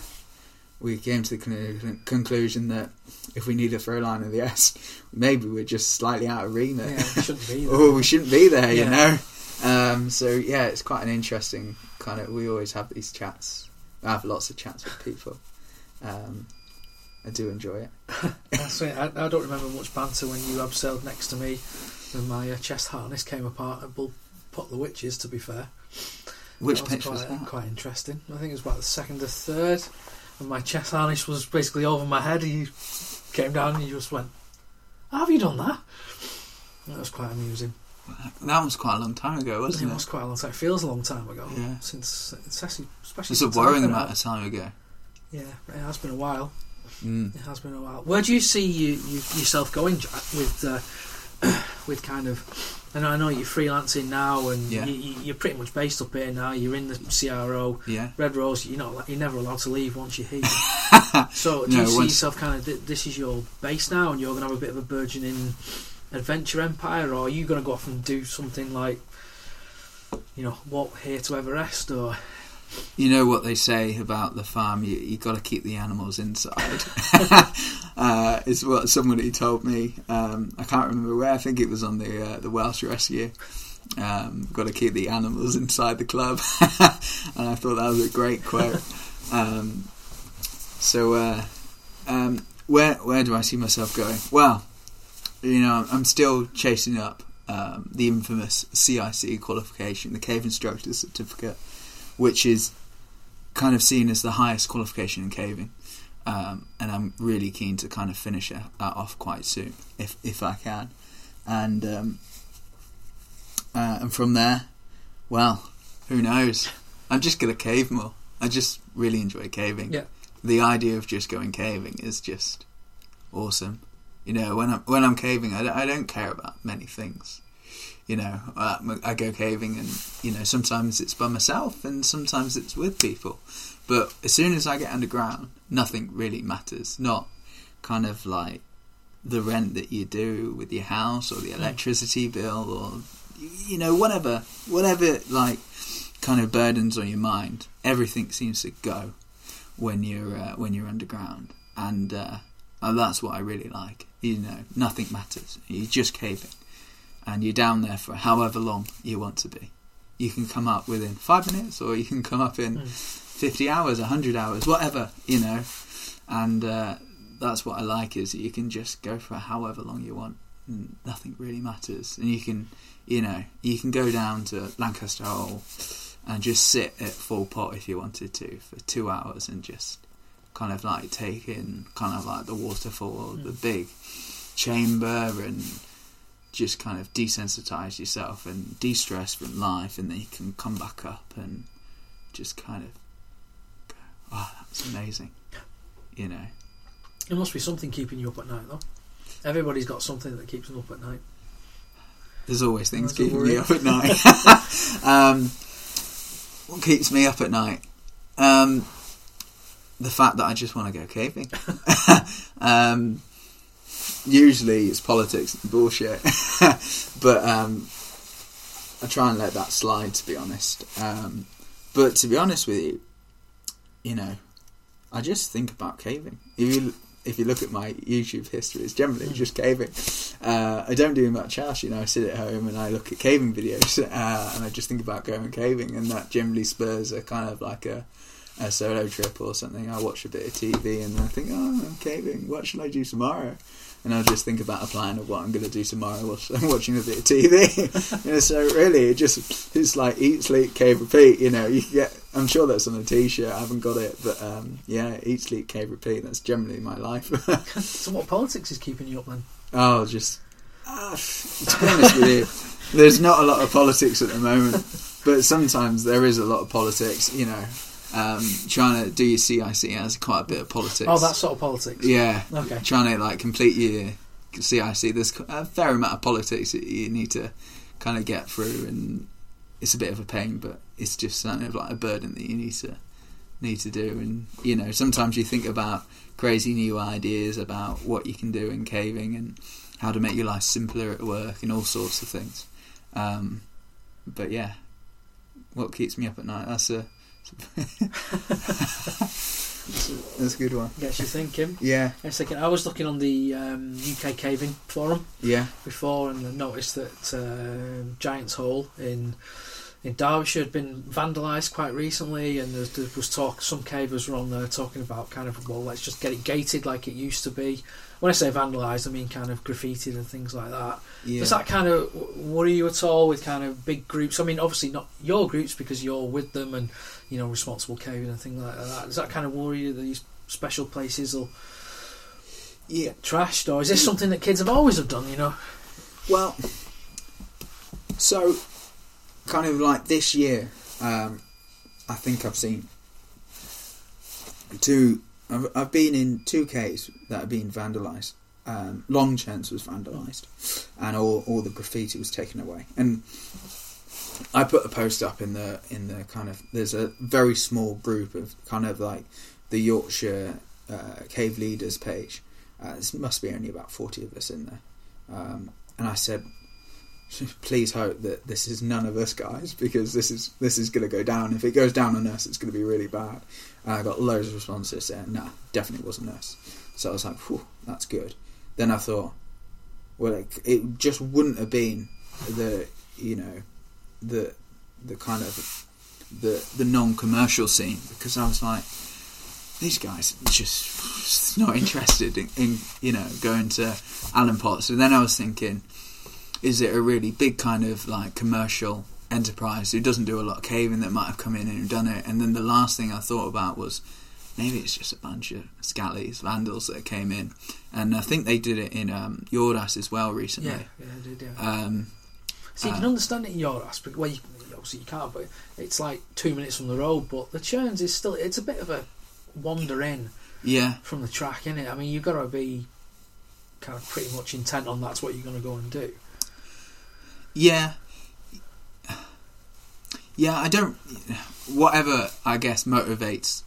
Speaker 2: we came to the con- conclusion that if we need a throw line in the Esk, maybe we're just slightly out of remit.
Speaker 1: Yeah, we shouldn't be (laughs) there.
Speaker 2: oh, we shouldn't be there, you
Speaker 1: Yeah.
Speaker 2: know. Um, so yeah, it's quite an interesting kind of. We always have these chats. I have lots of chats with people. Um, I do enjoy it. (laughs)
Speaker 1: That's it. I, I don't remember much banter when you abseiled next to me and my uh, chest harness came apart at Bull Pot the Witches, to be fair.
Speaker 2: Which
Speaker 1: that
Speaker 2: pitch
Speaker 1: quite,
Speaker 2: was that?
Speaker 1: Quite interesting. I think it was about the second or third, and my chest harness was basically over my head. You came down and you just went, have you done that?" That was quite amusing.
Speaker 2: That was quite a long time ago, wasn't
Speaker 1: it
Speaker 2: it?
Speaker 1: was quite a long time. It feels a long time ago.
Speaker 2: Yeah.
Speaker 1: Since, especially, especially
Speaker 2: It's a worrying amount of time ago.
Speaker 1: Yeah, it has been a while.
Speaker 2: Mm.
Speaker 1: It has been a while. Where do you see you, you yourself going Jack, with uh, (clears throat) with kind of? And I know you're freelancing now, and
Speaker 2: Yeah.
Speaker 1: you, you're pretty much based up here now. You're in the CRO.
Speaker 2: Yeah.
Speaker 1: Red Rose, you're not you're never allowed to leave once you're here. (laughs) so do
Speaker 2: No,
Speaker 1: you see
Speaker 2: once-
Speaker 1: yourself kind of this is your base now, and you're going to have a bit of a burgeoning adventure empire, or are you going to go off and do something like you know walk here to Everest, or
Speaker 2: You know what they say about the farm? You you got to keep the animals inside. (laughs) uh, is what somebody told me. Um, I can't remember where. I think it was on the uh, the Welsh Rescue. Um, got to keep the animals inside the club, (laughs) and I thought that was a great quote. Um, so, uh, um, where where do I see myself going? Well, you know, I'm still chasing up um, the infamous CIC qualification, the Cave Instructor Certificate, which is kind of seen as the highest qualification in caving. Um, and I'm really keen to kind of finish that off quite soon, if if I can. And um, uh, and from there, well, who knows? I'm just gonna cave more. I just really enjoy caving.
Speaker 1: Yeah.
Speaker 2: The idea of just going caving is just awesome. You know, when I'm when I'm caving, I don't, I don't care about many things. You know, uh, I go caving, and you know, sometimes it's by myself, and sometimes it's with people. But as soon as I get underground, nothing really matters. Not kind of like the rent that you do with your house, or the hmm. electricity bill, or you know, whatever, whatever like kind of burdens on your mind. Everything seems to go when you're uh, when you're underground, and uh, that's what I really like. You know, nothing matters. You're just caving, and you're down there for however long you want to be. You can come up within five minutes, or you can come up in mm. fifty hours, hundred hours, whatever. You know, and uh, that's what I like is you can just go for however long you want. And nothing really matters, and you can, you know, you can go down to Lancaster Hole and just sit at Fall Pot if you wanted to for two hours and just kind of like take in kind of like the waterfall, mm. the big chamber, and just kind of desensitize yourself and de-stress from life, and then you can come back up and just kind of go, "Oh, that's amazing," you know.
Speaker 1: There must be something keeping you up at night, though. Everybody's got something that keeps them up at night.
Speaker 2: There's always things That's keeping me up at night. (laughs) (laughs) um, what keeps me up at night? Um, the fact that I just want to go caving. (laughs) um, usually it's politics and bullshit, (laughs) but um, I try and let that slide. To be honest, um, but to be honest with you, you know, I just think about caving. If you if you look at my YouTube history, it's generally just caving. Uh, I don't do much else, you know. I sit at home and I look at caving videos, (laughs) uh, and I just think about going caving, and that generally spurs a kind of like a, a solo trip or something. I watch a bit of TV, and I think, oh, I'm caving. What should I do tomorrow? and I'll just think about a plan of what I'm going to do tomorrow (laughs) whilst I'm watching a bit of TV. (laughs) you know, so really, it just it's like eat, sleep, cave, repeat. You know, you get. I'm sure that's on a T-shirt. I haven't got it, but um, yeah, eat, sleep, cave, repeat. That's generally my life. (laughs)
Speaker 1: so, what politics is keeping you up then?
Speaker 2: Oh, just uh, to be honest with you, there's not a lot of politics at the moment, but sometimes there is a lot of politics. You know, um, trying to do your CIC has quite a bit of politics.
Speaker 1: Oh, that sort of politics.
Speaker 2: Yeah.
Speaker 1: Okay.
Speaker 2: Trying to like complete your CIC, there's a fair amount of politics that you need to kind of get through, and it's a bit of a pain, but it's just kind of like a burden that you need to need to do. And you know, sometimes you think about crazy new ideas about what you can do in caving and how to make your life simpler at work and all sorts of things. Um, but yeah, what keeps me up at night? That's a that's, a, good one.
Speaker 1: Gets you thinking.
Speaker 2: Yeah.
Speaker 1: I was thinking. I was looking on the um, UK caving forum.
Speaker 2: Yeah.
Speaker 1: Before and I noticed that uh, Giants Hole in in Derbyshire had been vandalised quite recently, and there, there, was talk. Some cavers were on there talking about kind of well, let's just get it gated like it used to be. When I say vandalised, I mean kind of graffitied and things like that. Yeah. Does that kind of worry you at all with kind of big groups? I mean, obviously not your groups because you're with them and you know responsible caving and things like that. Does that kind of worry you that these special places will yeah. trashed, or is this something that kids have always have done? You know.
Speaker 2: Well, so kind of like this year, um, I think I've seen two. I've, I've been in two caves that have been vandalised. Um, Longchance was vandalised, and all, all the graffiti was taken away. And I put a post up in the in the kind of there's a very small group of kind of like the Yorkshire uh, cave leaders page. Uh, there must be only about forty of us in there, um, and I said (laughs) please hope that this is none of us guys because this is this is going to go down. If it goes down on us, it's going to be really bad. And I got loads of responses saying, "No, definitely wasn't us." So I was like, "Whew, that's good." Then I thought, well, it, it just wouldn't have been the you know the the kind of the the non-commercial scene because I was like, these guys just, just (sighs) not interested in, in you know going to Alan Potts. And then I was thinking, is it a really big kind of like commercial enterprise who doesn't do a lot of caving that might have come in and done it? And then the last thing I thought about was maybe it's just a bunch of scallies, vandals that came in, and I think they did it in um, Yordas as well recently.
Speaker 1: Yeah, yeah, I did. Yeah.
Speaker 2: Um,
Speaker 1: See, you can
Speaker 2: uh,
Speaker 1: understand it in your aspect. Well, you, obviously you can't, but it's like two minutes from the road. But the Churns is still, it's a bit of a wander in
Speaker 2: yeah,
Speaker 1: from the track, isn't it? I mean, you've got to be kind of pretty much intent on that's what you're going to go and do.
Speaker 2: Yeah, yeah. I don't. Whatever I guess motivates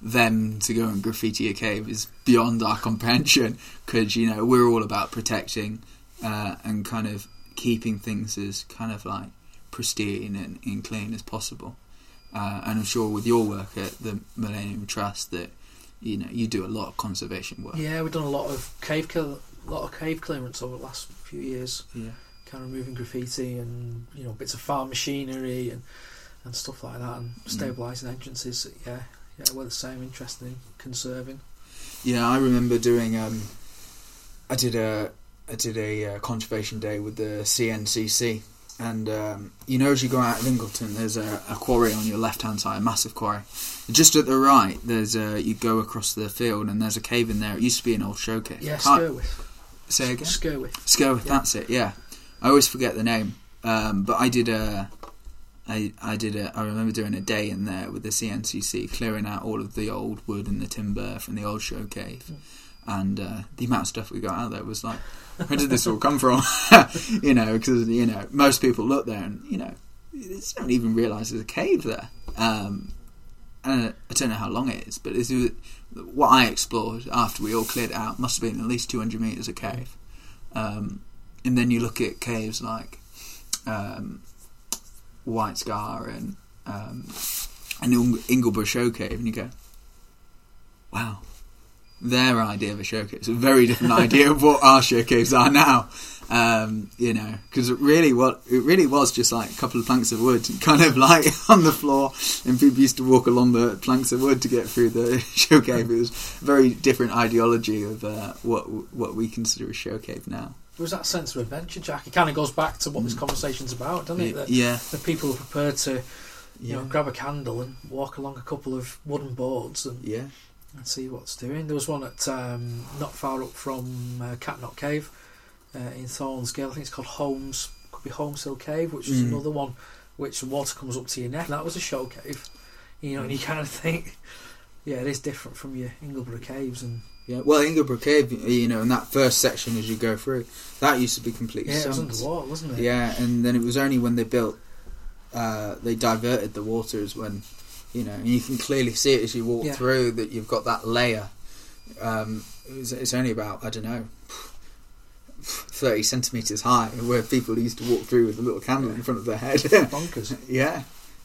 Speaker 2: them to go and graffiti a cave is beyond our (laughs) comprehension because you know we're all about protecting uh, and kind of keeping things as kind of like pristine and, and clean as possible. Uh, and I'm sure with your work at the Millennium Trust that you know you do a lot of conservation work.
Speaker 1: Yeah, we've done a lot of cave, kill, lot of cave clearance over the last few years.
Speaker 2: Yeah.
Speaker 1: Kind of removing graffiti and you know bits of farm machinery and and stuff like that and stabilising entrances. Yeah, yeah, we're the same, interested in conserving.
Speaker 2: Yeah, I remember doing. Um, I did a I did a uh, conservation day with the CNCC, and um, you know as you go out of Ingleton, there's a, a quarry on your left hand side, a massive quarry. Just at the right, there's a you go across the field, and there's a cave in there. It used to be an old showcase.
Speaker 1: Yeah, Skirwith.
Speaker 2: Say again.
Speaker 1: Skirwith.
Speaker 2: Skerwith,
Speaker 1: Yeah.
Speaker 2: that's it. Yeah, I always forget the name. Um, but I did a, I I did a. I remember doing a day in there with the CNCC, clearing out all of the old wood and the timber from the old show cave, and uh, the amount of stuff we got out there was like, where did this all come from? (laughs) you know, because you know most people look there and you know they don't even realise there's a cave there. Um, and I don't know how long it is, but it's, what I explored after we all cleared out must have been at least 200 metres of cave. Um, and then you look at caves like um, White Scar and um, and Ing- Ingleborough Show Cave, and you go, "Wow, their idea of a show cave is a very different (laughs) idea of what our show caves are now." Um, you know, because it really what it really was just like a couple of planks of wood, (laughs) kind of like on the floor, and people used to walk along the planks of wood to get through the (laughs) show cave. It was a very different ideology of uh, what what we consider a show cave now.
Speaker 1: There was that sense of adventure, Jack. It kind of goes back to what this conversation's about, doesn't it? That
Speaker 2: Yeah,
Speaker 1: the people are prepared to, you know, grab a candle and walk along a couple of wooden boards and,
Speaker 2: yeah,
Speaker 1: and see what's doing. There was one at um, not far up from uh, Catnot Cave uh, in Thorns Gill. I think it's called Holmes. Could be Holmes Hill Cave, which is
Speaker 2: Mm.
Speaker 1: another one which the water comes up to your neck. That was a show cave, you know, and you kind of think, (laughs) yeah, it is different from your Ingleborough caves and
Speaker 2: yeah. Well, Ingleborough Cave, you know, in that first section as you go through, that used to be completely
Speaker 1: yeah, it was
Speaker 2: sunk.
Speaker 1: underwater, wasn't it?
Speaker 2: Yeah, and then it was only when they built, uh, they diverted the waters when, you know, and you can clearly see it as you walk
Speaker 1: Yeah.
Speaker 2: through that you've got that layer. Um, it was, it's only about I don't know, thirty centimeters high, where people used to walk through with a little candle in front of their head.
Speaker 1: Bonkers. (laughs)
Speaker 2: yeah,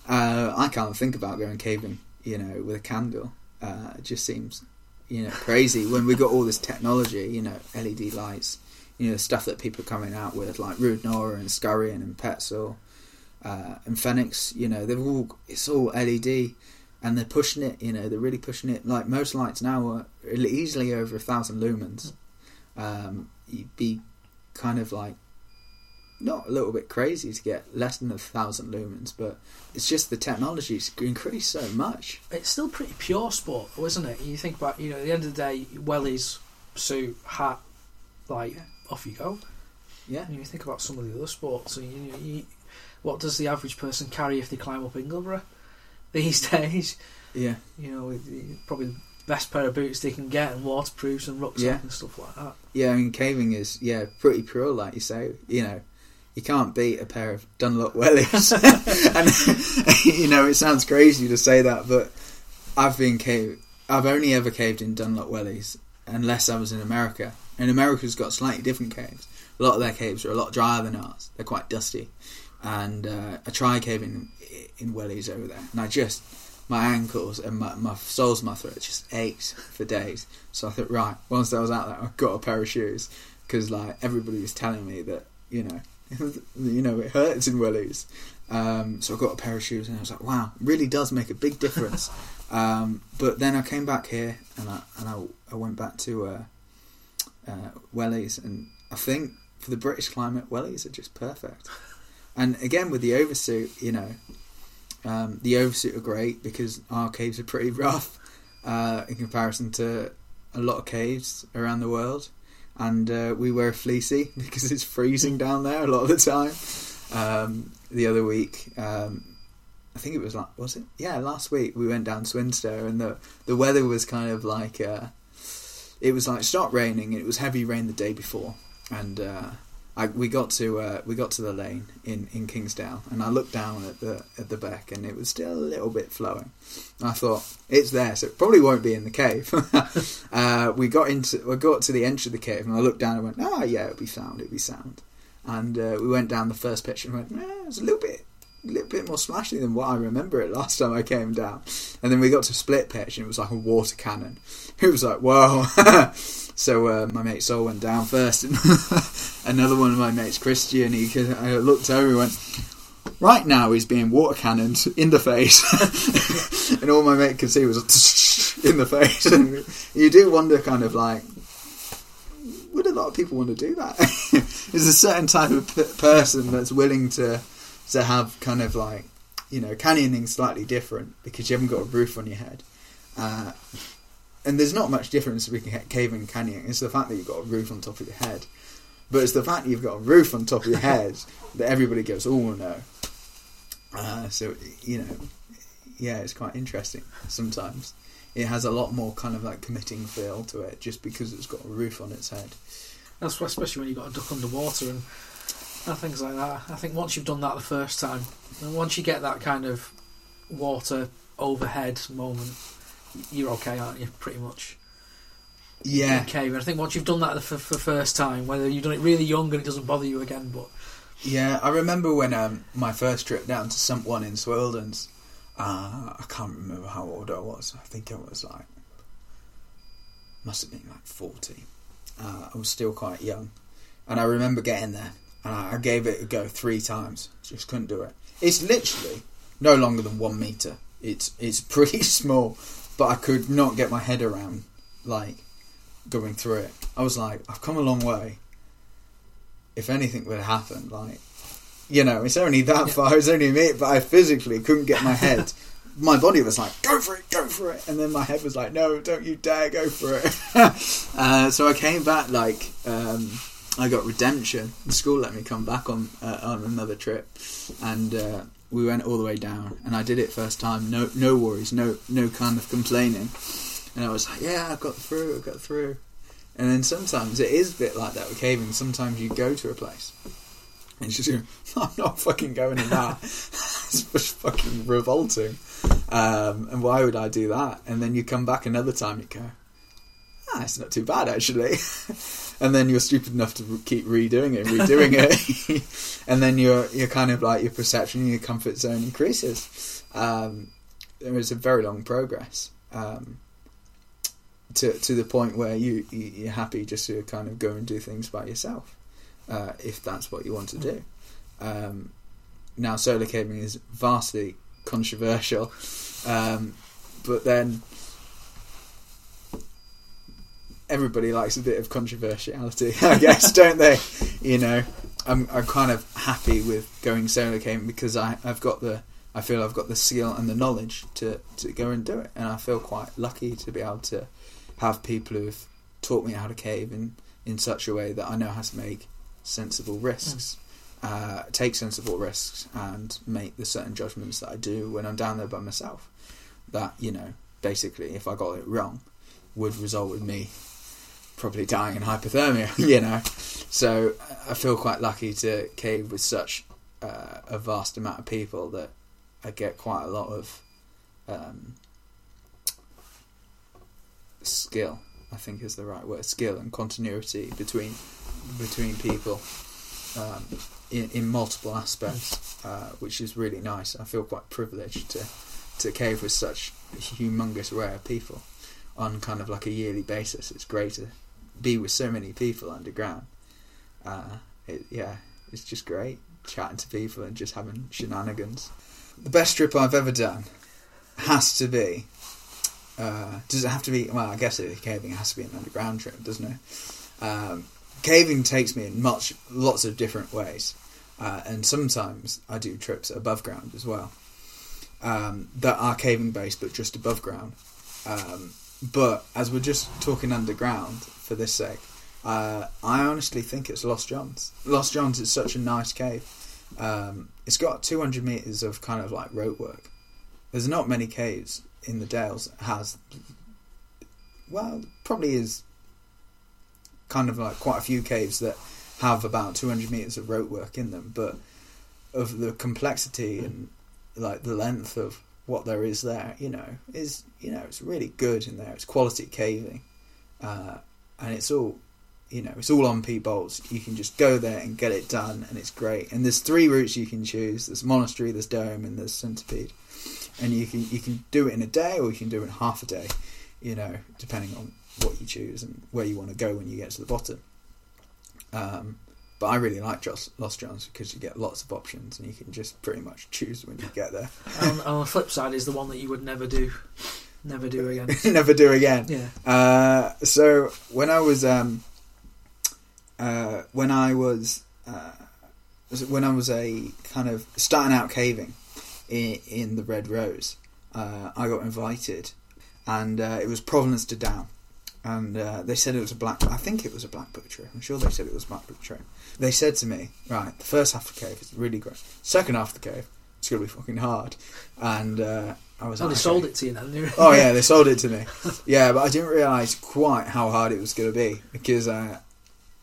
Speaker 2: uh, I can't think about going caving, you know, with a candle. Uh, it just seems, you know, crazy when we got all this technology, you know, LED lights, you know, stuff that people are coming out with, like Rude Nora and Scurrion and Petzl uh, and Fenix, you know, they're all, it's all LED and they're pushing it, you know, they're really pushing it. Like most lights now are easily over a thousand lumens. Um, you'd be kind of like, not a little bit crazy to get less than a thousand lumens, but it's just the technology's increased so much.
Speaker 1: it's still pretty pure sport, though, isn't it? You think about, you know, at the end of the day, wellies, suit, hat, like off you go.
Speaker 2: Yeah,
Speaker 1: And you think about some of the other sports, and you, know, you, what does the average person carry if they climb up Ingleborough (laughs) these days?
Speaker 2: yeah,
Speaker 1: You know, probably the best pair of boots they can get, and waterproofs and rucksack
Speaker 2: Yeah.
Speaker 1: and stuff like that.
Speaker 2: yeah. I mean, caving is yeah pretty pure, like you say. You know, you can't beat a pair of Dunlop wellies. (laughs) and (laughs) you know, it sounds crazy to say that, but I've been cave. I've only ever caved in Dunlop wellies, unless I was in America. And America's got slightly different caves. A lot of their caves are a lot drier than ours. They're quite dusty. And uh, I tried caving in wellies over there, and I just my ankles and my, my soles of my throat just ached for days. So I thought, right, once I was out there, I got a pair of shoes because like everybody was telling me that you know, (laughs) you know, it hurts in wellies. Um, so I got a pair of shoes, and I was like, "Wow, really does make a big difference." (laughs) um, but then I came back here, and I and I, I went back to uh, uh, wellies, and I think for the British climate, wellies are just perfect. And again, with the oversuit, you know, um, the oversuit are great because our caves are pretty (laughs) rough uh, in comparison to a lot of caves around the world. And uh, we wear fleecy (laughs) because it's freezing down there a lot of the time. Um, the other week, um, I think it was like was it? Yeah, last week we went down Swinsto and the the weather was kind of like uh, it was like start raining. It was heavy rain the day before, and uh, I, we got to uh, we got to the lane in, in Kingsdale, and I looked down at the at the beck, and it was still a little bit flowing. I thought it's there, so it probably won't be in the cave. (laughs) uh, we got into we got to the edge of the cave, and I looked down and went, "Ah, oh, yeah, it'll be sound, it'll be sound." And uh, we went down the first pitch and went, "Yeah, it's a little bit." A little bit more splashy than what I remember it last time I came down, and then we got to split pitch and it was like a water cannon. (laughs) It was like, whoa! (laughs) So uh, my mate Sol went down first, and (laughs) another one of my mates, Christian, he I looked over and went, right now he's being water cannoned in the face, (laughs) and all my mate could see was (laughs) in the face. And you do wonder, kind of like, would a lot of people want to do that? There's a certain type of p- person that's willing to to have kind of like, you know, canyoning slightly different because you haven't got a roof on your head. Uh, and there's not much difference between caving and canyoning. It's the fact that you've got a roof on top of your head. But it's the fact that you've got a roof on top of your head (laughs) that everybody goes, oh no. Uh, so, you know, yeah, it's quite interesting sometimes. It has a lot more kind of like committing feel to it just because it's got a roof on its head.
Speaker 1: That's especially when you've got a duck underwater and, and things like that. I think once you've done that the first time, and once you get that kind of water overhead moment, you're okay, aren't you? Pretty much.
Speaker 2: Yeah.
Speaker 1: Okay, but I think once you've done that for the first time, whether you've done it really young and it doesn't bother you again, but
Speaker 2: yeah, I remember when um, my first trip down to Sump One in Swildon's. Uh, I can't remember how old I was. I think I was like must have been like forty. Uh, I was still quite young, and I remember getting there, and I, gave it a go three times. Just couldn't do it. It's literally no longer than one meter. It's it's (laughs) pretty small, but I could not get my head around like going through it. I was like, I've come a long way. If anything would happen, like you know, it's only that yeah. far, it's only minute, but I physically couldn't get my head. (laughs) my body was like, go for it, go for it, and then my head was like, no, don't you dare go for it. (laughs) uh, so I came back like. Um, I got redemption. The school let me come back on uh, on another trip, and uh, we went all the way down, and I did it first time. No, no worries, no, no kind of complaining. And I was like, yeah, I got through, I got through. And then sometimes it is a bit like that with caving. Sometimes you go to a place, and it's just, (laughs) I'm not fucking going in that. (laughs) it's just fucking revolting. Um, and why would I do that? And then you come back another time, you go, ah, it's not too bad actually. (laughs) and then you're stupid enough to keep redoing it, and redoing it, (laughs) (laughs) and then your your kind of like your perception, your comfort zone increases. Um, there is a very long progress um, to to the point where you you're happy just to kind of go and do things by yourself, uh, if that's what you want to do. Um, now, solo caving is vastly controversial, (laughs) um, but then everybody likes a bit of controversiality, (laughs) I guess, don't they? You know, I'm I'm kind of happy with going solo caving because I I've got the I feel I've got the skill and the knowledge to to go and do it, and I feel quite lucky to be able to have people who've taught me how to cave in in such a way that I know how to make sensible risks. Mm. Uh, take sensible risks and make the certain judgments that I do when I'm down there by myself. That you know, basically, if I got it wrong, would result in me probably dying in hypothermia, (laughs) you know. So I feel quite lucky to cave with such uh, a vast amount of people that I get quite a lot of um, skill. I think is the right word. Skill and continuity between between people um, in, in multiple aspects, uh, which is really nice. I feel quite privileged to to cave with such humongous rare people on kind of like a yearly basis. It's great to be with so many people underground. Uh, it, yeah, it's just great. chatting to people and just having shenanigans. The best trip I've ever done has to be. Uh, does it have to be? Well, I guess it, caving has to be an underground trip, doesn't it? Um, caving takes me in much, lots of different ways, uh, and sometimes I do trips above ground as well. Um, that are caving based, but just above ground. Um, but as we're just talking underground for this sake, uh, I honestly think it's Lost Johns. Lost Johns is such a nice cave. Um, it's got 200 meters of kind of like rope work. There's not many caves in the Dales that has. Well, probably is kind of like quite a few caves that have about 200 meters of rope work in them, but of the complexity and like the length of what there is there, you know, is you know it's really good in there. It's quality caving, uh, and it's all you know, it's all on P bolts. You can just go there and get it done, and it's great. And there's three routes you can choose: there's monastery, there's dome, and there's centipede. And you can you can do it in a day, or you can do it in half a day, you know, depending on what you choose and where you want to go when you get to the bottom. Um, but I really like Lost Johns because you get lots of options and you can just pretty much choose when you get there.
Speaker 1: on the flip side is the one that you would never do, never do again. (laughs)
Speaker 2: never do again.
Speaker 1: Yeah.
Speaker 2: Uh, so when I was um, uh, when I was uh, when I was a kind of starting out caving in, in the Red Rose, uh, I got invited, and uh, it was Providence to Dow and uh, they said it was a black. I think it was a black book. I'm sure they said it was a black book they said to me, right, the first half of the cave is really great. Second half of the cave, it's going to be fucking hard. And uh, I was
Speaker 1: oh, they sold it to you then.
Speaker 2: oh yeah, they sold it to me. (laughs) Yeah, but I didn't realise quite how hard it was going to be because, uh,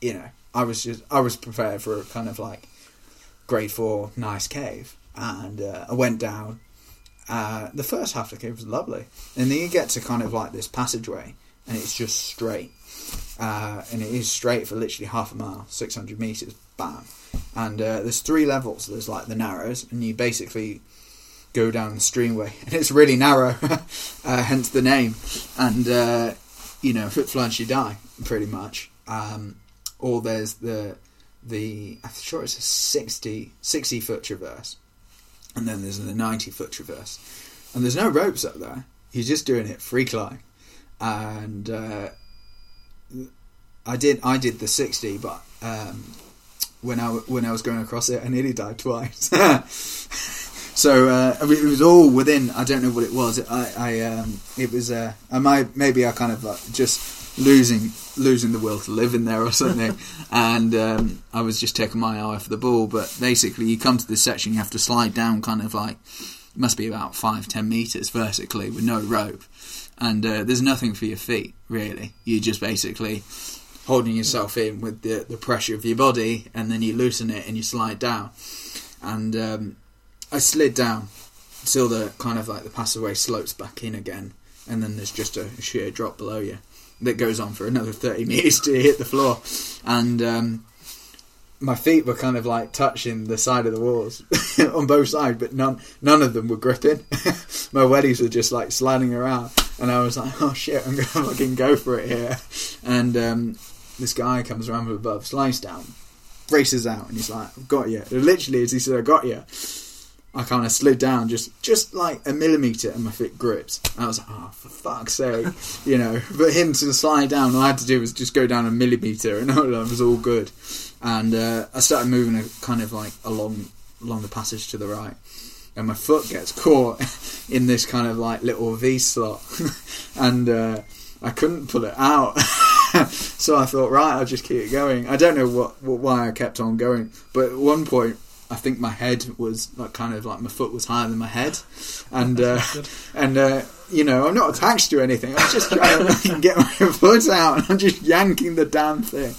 Speaker 2: you know, I was just I was prepared for a kind of like grade four nice cave, and uh, I went down. Uh, the first half of the cave was lovely, and then you get to kind of like this passageway, and it's just straight uh, and it is straight for literally half a mile, 600 meters, bam. And uh, there's three levels. There's like the narrows, and you basically go down the streamway, (laughs) and it's really narrow, (laughs) uh, hence the name. And uh, you know, if it floods, you die pretty much. Um, or there's the the I'm sure it's a 60, 60 foot traverse, and then there's the 90 foot traverse, and there's no ropes up there. You're just doing it free climb, and uh, I did I did the sixty, but um, when I when I was going across it, I nearly died twice. (laughs) so uh, it was all within. I don't know what it was. I, I um, it was. Uh, I might maybe I kind of uh, just losing losing the will to live in there or something, (laughs) and um, I was just taking my eye off the ball. But basically, you come to this section, you have to slide down, kind of like it must be about five ten meters vertically with no rope, and uh, there's nothing for your feet really. You're just basically holding yourself in with the, the pressure of your body, and then you loosen it and you slide down. And um, I slid down till the kind of like the passageway slopes back in again, and then there's just a sheer drop below you that goes on for another 30 (laughs) meters to hit the floor. And um, my feet were kind of like touching the side of the walls (laughs) on both sides, but none none of them were gripping. (laughs) my weddies were just like sliding around, and I was like, "Oh shit, I'm gonna fucking go for it here." And um, this guy comes around from above, slides down, races out, and he's like, I've got you. Literally, as he said, I got you, I kind of slid down just just like a millimetre and my foot gripped. I was like, oh, for fuck's sake, (laughs) you know. But him to slide down, all I had to do was just go down a millimetre and it was all good. And uh, I started moving a, kind of like along along the passage to the right. And my foot gets caught (laughs) in this kind of like little V slot, (laughs) and uh, I couldn't pull it out. (laughs) so I thought, right, I'll just keep it going. I don't know what, what, why I kept on going, but at one point, I think my head was like kind of like my foot was higher than my head, and uh, and uh, you know I'm not attached to anything. I'm just trying to get my foot out, and I'm just yanking the damn thing,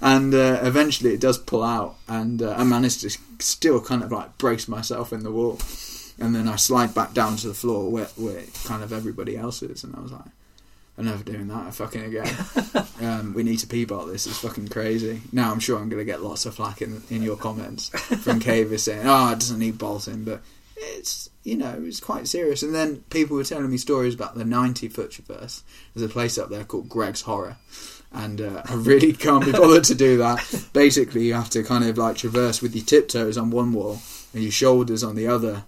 Speaker 2: and uh, eventually it does pull out, and uh, I managed to still kind of like brace myself in the wall, and then I slide back down to the floor where where kind of everybody else is, and I was like, I'm never doing that fucking again. (laughs) um, we need to P-bolt this. It's fucking crazy. Now I'm sure I'm going to get lots of flack in, in your comments from Cavis (laughs) saying, "Oh, it doesn't need bolting," but it's you know it's quite serious. And then people were telling me stories about the 90 foot traverse. There's a place up there called Greg's Horror, and uh, (laughs) I really can't be bothered to do that. Basically, you have to kind of like traverse with your tiptoes on one wall and your shoulders on the other,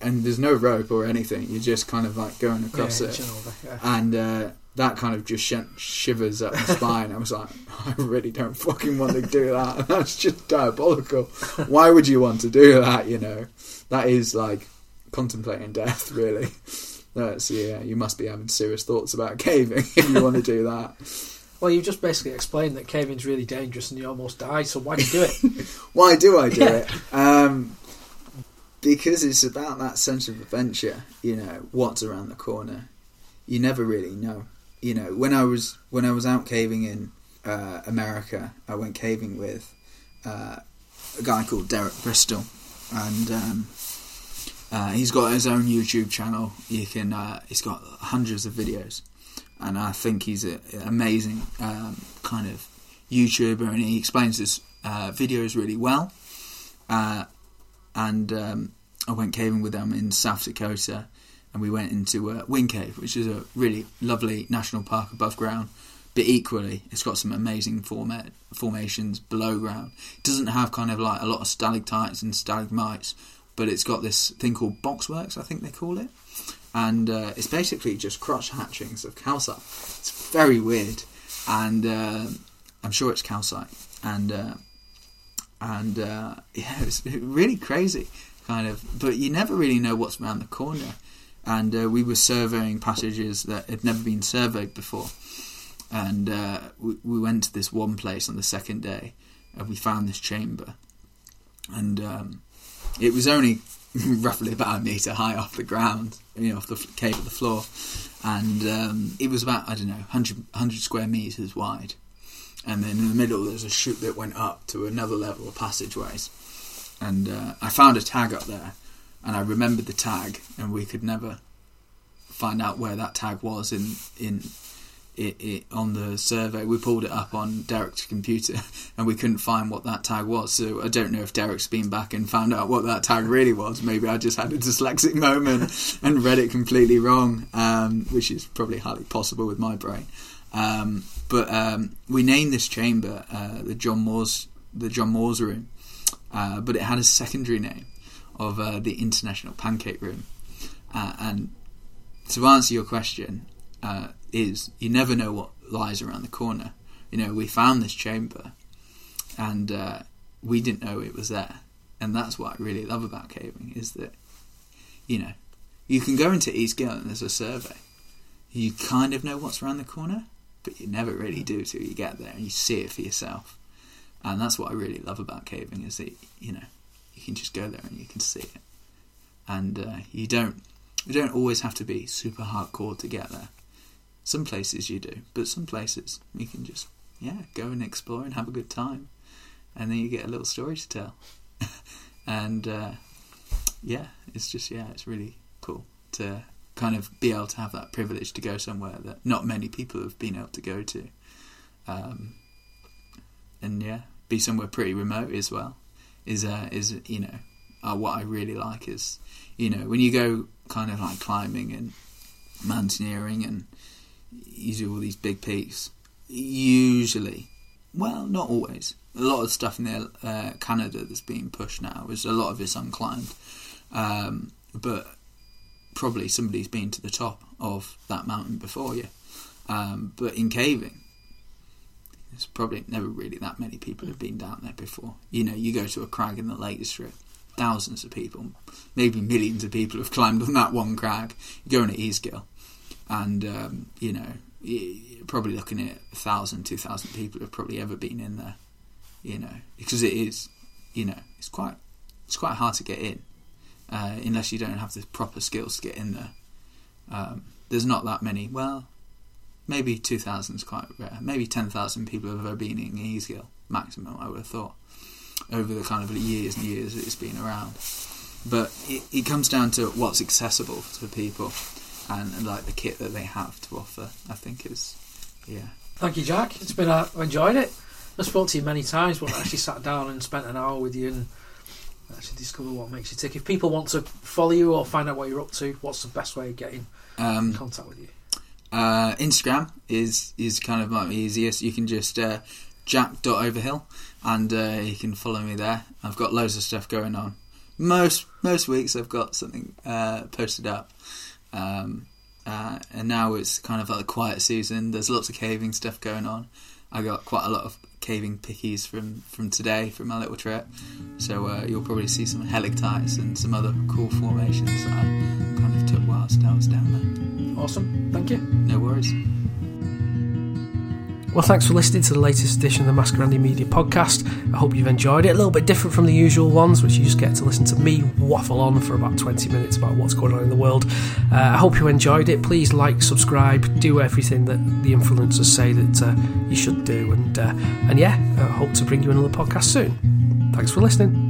Speaker 2: and there's no rope or anything. You're just kind of like going across
Speaker 1: Yeah,
Speaker 2: it,
Speaker 1: over, yeah.
Speaker 2: and uh, that kind of just sh- shivers up my spine. I was like, (laughs) I really don't fucking want to do that. (laughs) That's just diabolical. Why would you want to do that? You know, that is like contemplating death, really. That's yeah. You must be having serious thoughts about caving if you want to do that.
Speaker 1: Well, you just basically explained that caving's really dangerous and you almost died, so why do you do it? (laughs)
Speaker 2: Why do I do
Speaker 1: Yeah.
Speaker 2: it? Um, because it's about that sense of adventure. You know what's around the corner. You never really know. You know when I was when I was out caving in uh, America, I went caving with uh, a guy called Derek Bristol, and um, uh, he's got his own YouTube channel. You can uh, he's got hundreds of videos, and I think he's an amazing um, kind of YouTuber, and he explains his uh, videos really well. Uh, and um, I went caving with them in South Dakota, and we went into uh, Wind Cave, which is a really lovely national park above ground. But equally, it's got some amazing format, formations below ground. It doesn't have kind of like a lot of stalactites and stalagmites, but it's got this thing called boxworks, I think they call it, and uh, it's basically just crotch hatchings of calcite. It's very weird, and uh, I'm sure it's calcite, and uh, and uh, (laughs) yeah, it's really crazy, kind of. But you never really know what's around the corner. And uh, we were surveying passages that had never been surveyed before, and uh, we, we went to this one place on the second day, and we found this chamber, and um, it was only (laughs) roughly about a meter high off the ground, you know, off the cave the floor, and um, it was about I don't know 100, 100 square meters wide, and then in the middle there's a chute that went up to another level of passageways, and uh, I found a tag up there, and I remembered the tag, and we could never find out where that tag was in in it, it on the survey. We pulled it up on Derek's computer, (laughs) and we couldn't find what that tag was. So I don't know if Derek's been back and found out what that tag really was. Maybe I just had a dyslexic (laughs) moment and read it completely wrong, um, which is probably highly possible with my brain. Um, but um, we named this chamber uh, the John Moore's the John Moore's room, uh, but it had a secondary name of uh, the International Pancake Room. Uh, and to answer your question, uh, is you never know what lies around the corner. You know, we found this chamber, and uh, we didn't know it was there, and that's what I really love about caving is that, you know, you can go into Ease Gill and there's a survey. You kind of know what's around the corner, but you never really do till you get there and you see it for yourself. And that's what I really love about caving is that you know you can just go there and you can see it, and uh, you don't you don't always have to be super hardcore to get there. Some places you do, but some places you can just yeah go and explore and have a good time, and then you get a little story to tell, (laughs) and uh, yeah, it's just yeah, it's really cool to kind of be able to have that privilege to go somewhere that not many people have been able to go to, um, and yeah, be somewhere pretty remote as well. Is uh, is you know uh, what I really like is you know when you go kind of like climbing and mountaineering and you do all these big peaks. Usually, well, not always. A lot of stuff in the, uh, Canada that's being pushed now is a lot of it's unclimbed, um, but probably somebody's been to the top of that mountain before you. Um, but in caving, there's probably never really that many people have been down there before. You know, you go to a crag in the Lake District, thousands of people, maybe millions of people have climbed on that one crag. You go on to Easegill, and um, you know, you're probably looking at a thousand, two thousand people have probably ever been in there. You know, because it is, you know, it's quite, it's quite hard to get in, uh, unless you don't have the proper skills to get in there. Um, there's not that many. Well, maybe 2,000 is quite rare. Maybe 10,000 people have ever been in Easegill, maximum, I would have thought, over the kind of years and years that it's been around. But it, it comes down to what's accessible to people and, and like the kit that they have to offer, I think is, yeah.
Speaker 1: Thank you, Jack. It's been uh, I enjoyed it. I spoke to you many times, but I actually (laughs) sat down and spent an hour with you and actually discover what makes you tick. If people want to follow you or find out what you're up to, what's the best way of getting in
Speaker 2: Um,
Speaker 1: contact with you?
Speaker 2: uh, Instagram is is kind of my easiest. You can just uh, jack.overhill and uh, you can follow me there. I've got loads of stuff going on. Most most weeks I've got something uh, posted up. Um, uh, and now it's kind of like the quiet season. There's lots of caving stuff going on. I got quite a lot of caving pickies from, from today from my little trip. So uh, you'll probably see some helictites and some other cool formations that I kind of took whilst I was down there.
Speaker 1: Awesome. Thank you.
Speaker 2: No worries.
Speaker 1: Well, thanks for listening to the latest edition of the Masquerade Media podcast. I hope you've enjoyed it. A little bit different from the usual ones, which you just get to listen to me waffle on for about 20 minutes about what's going on in the world. Uh, I hope you enjoyed it. Please like, subscribe, do everything that the influencers say that uh, you should do. And, uh, and yeah, I hope to bring you another podcast soon. Thanks for listening.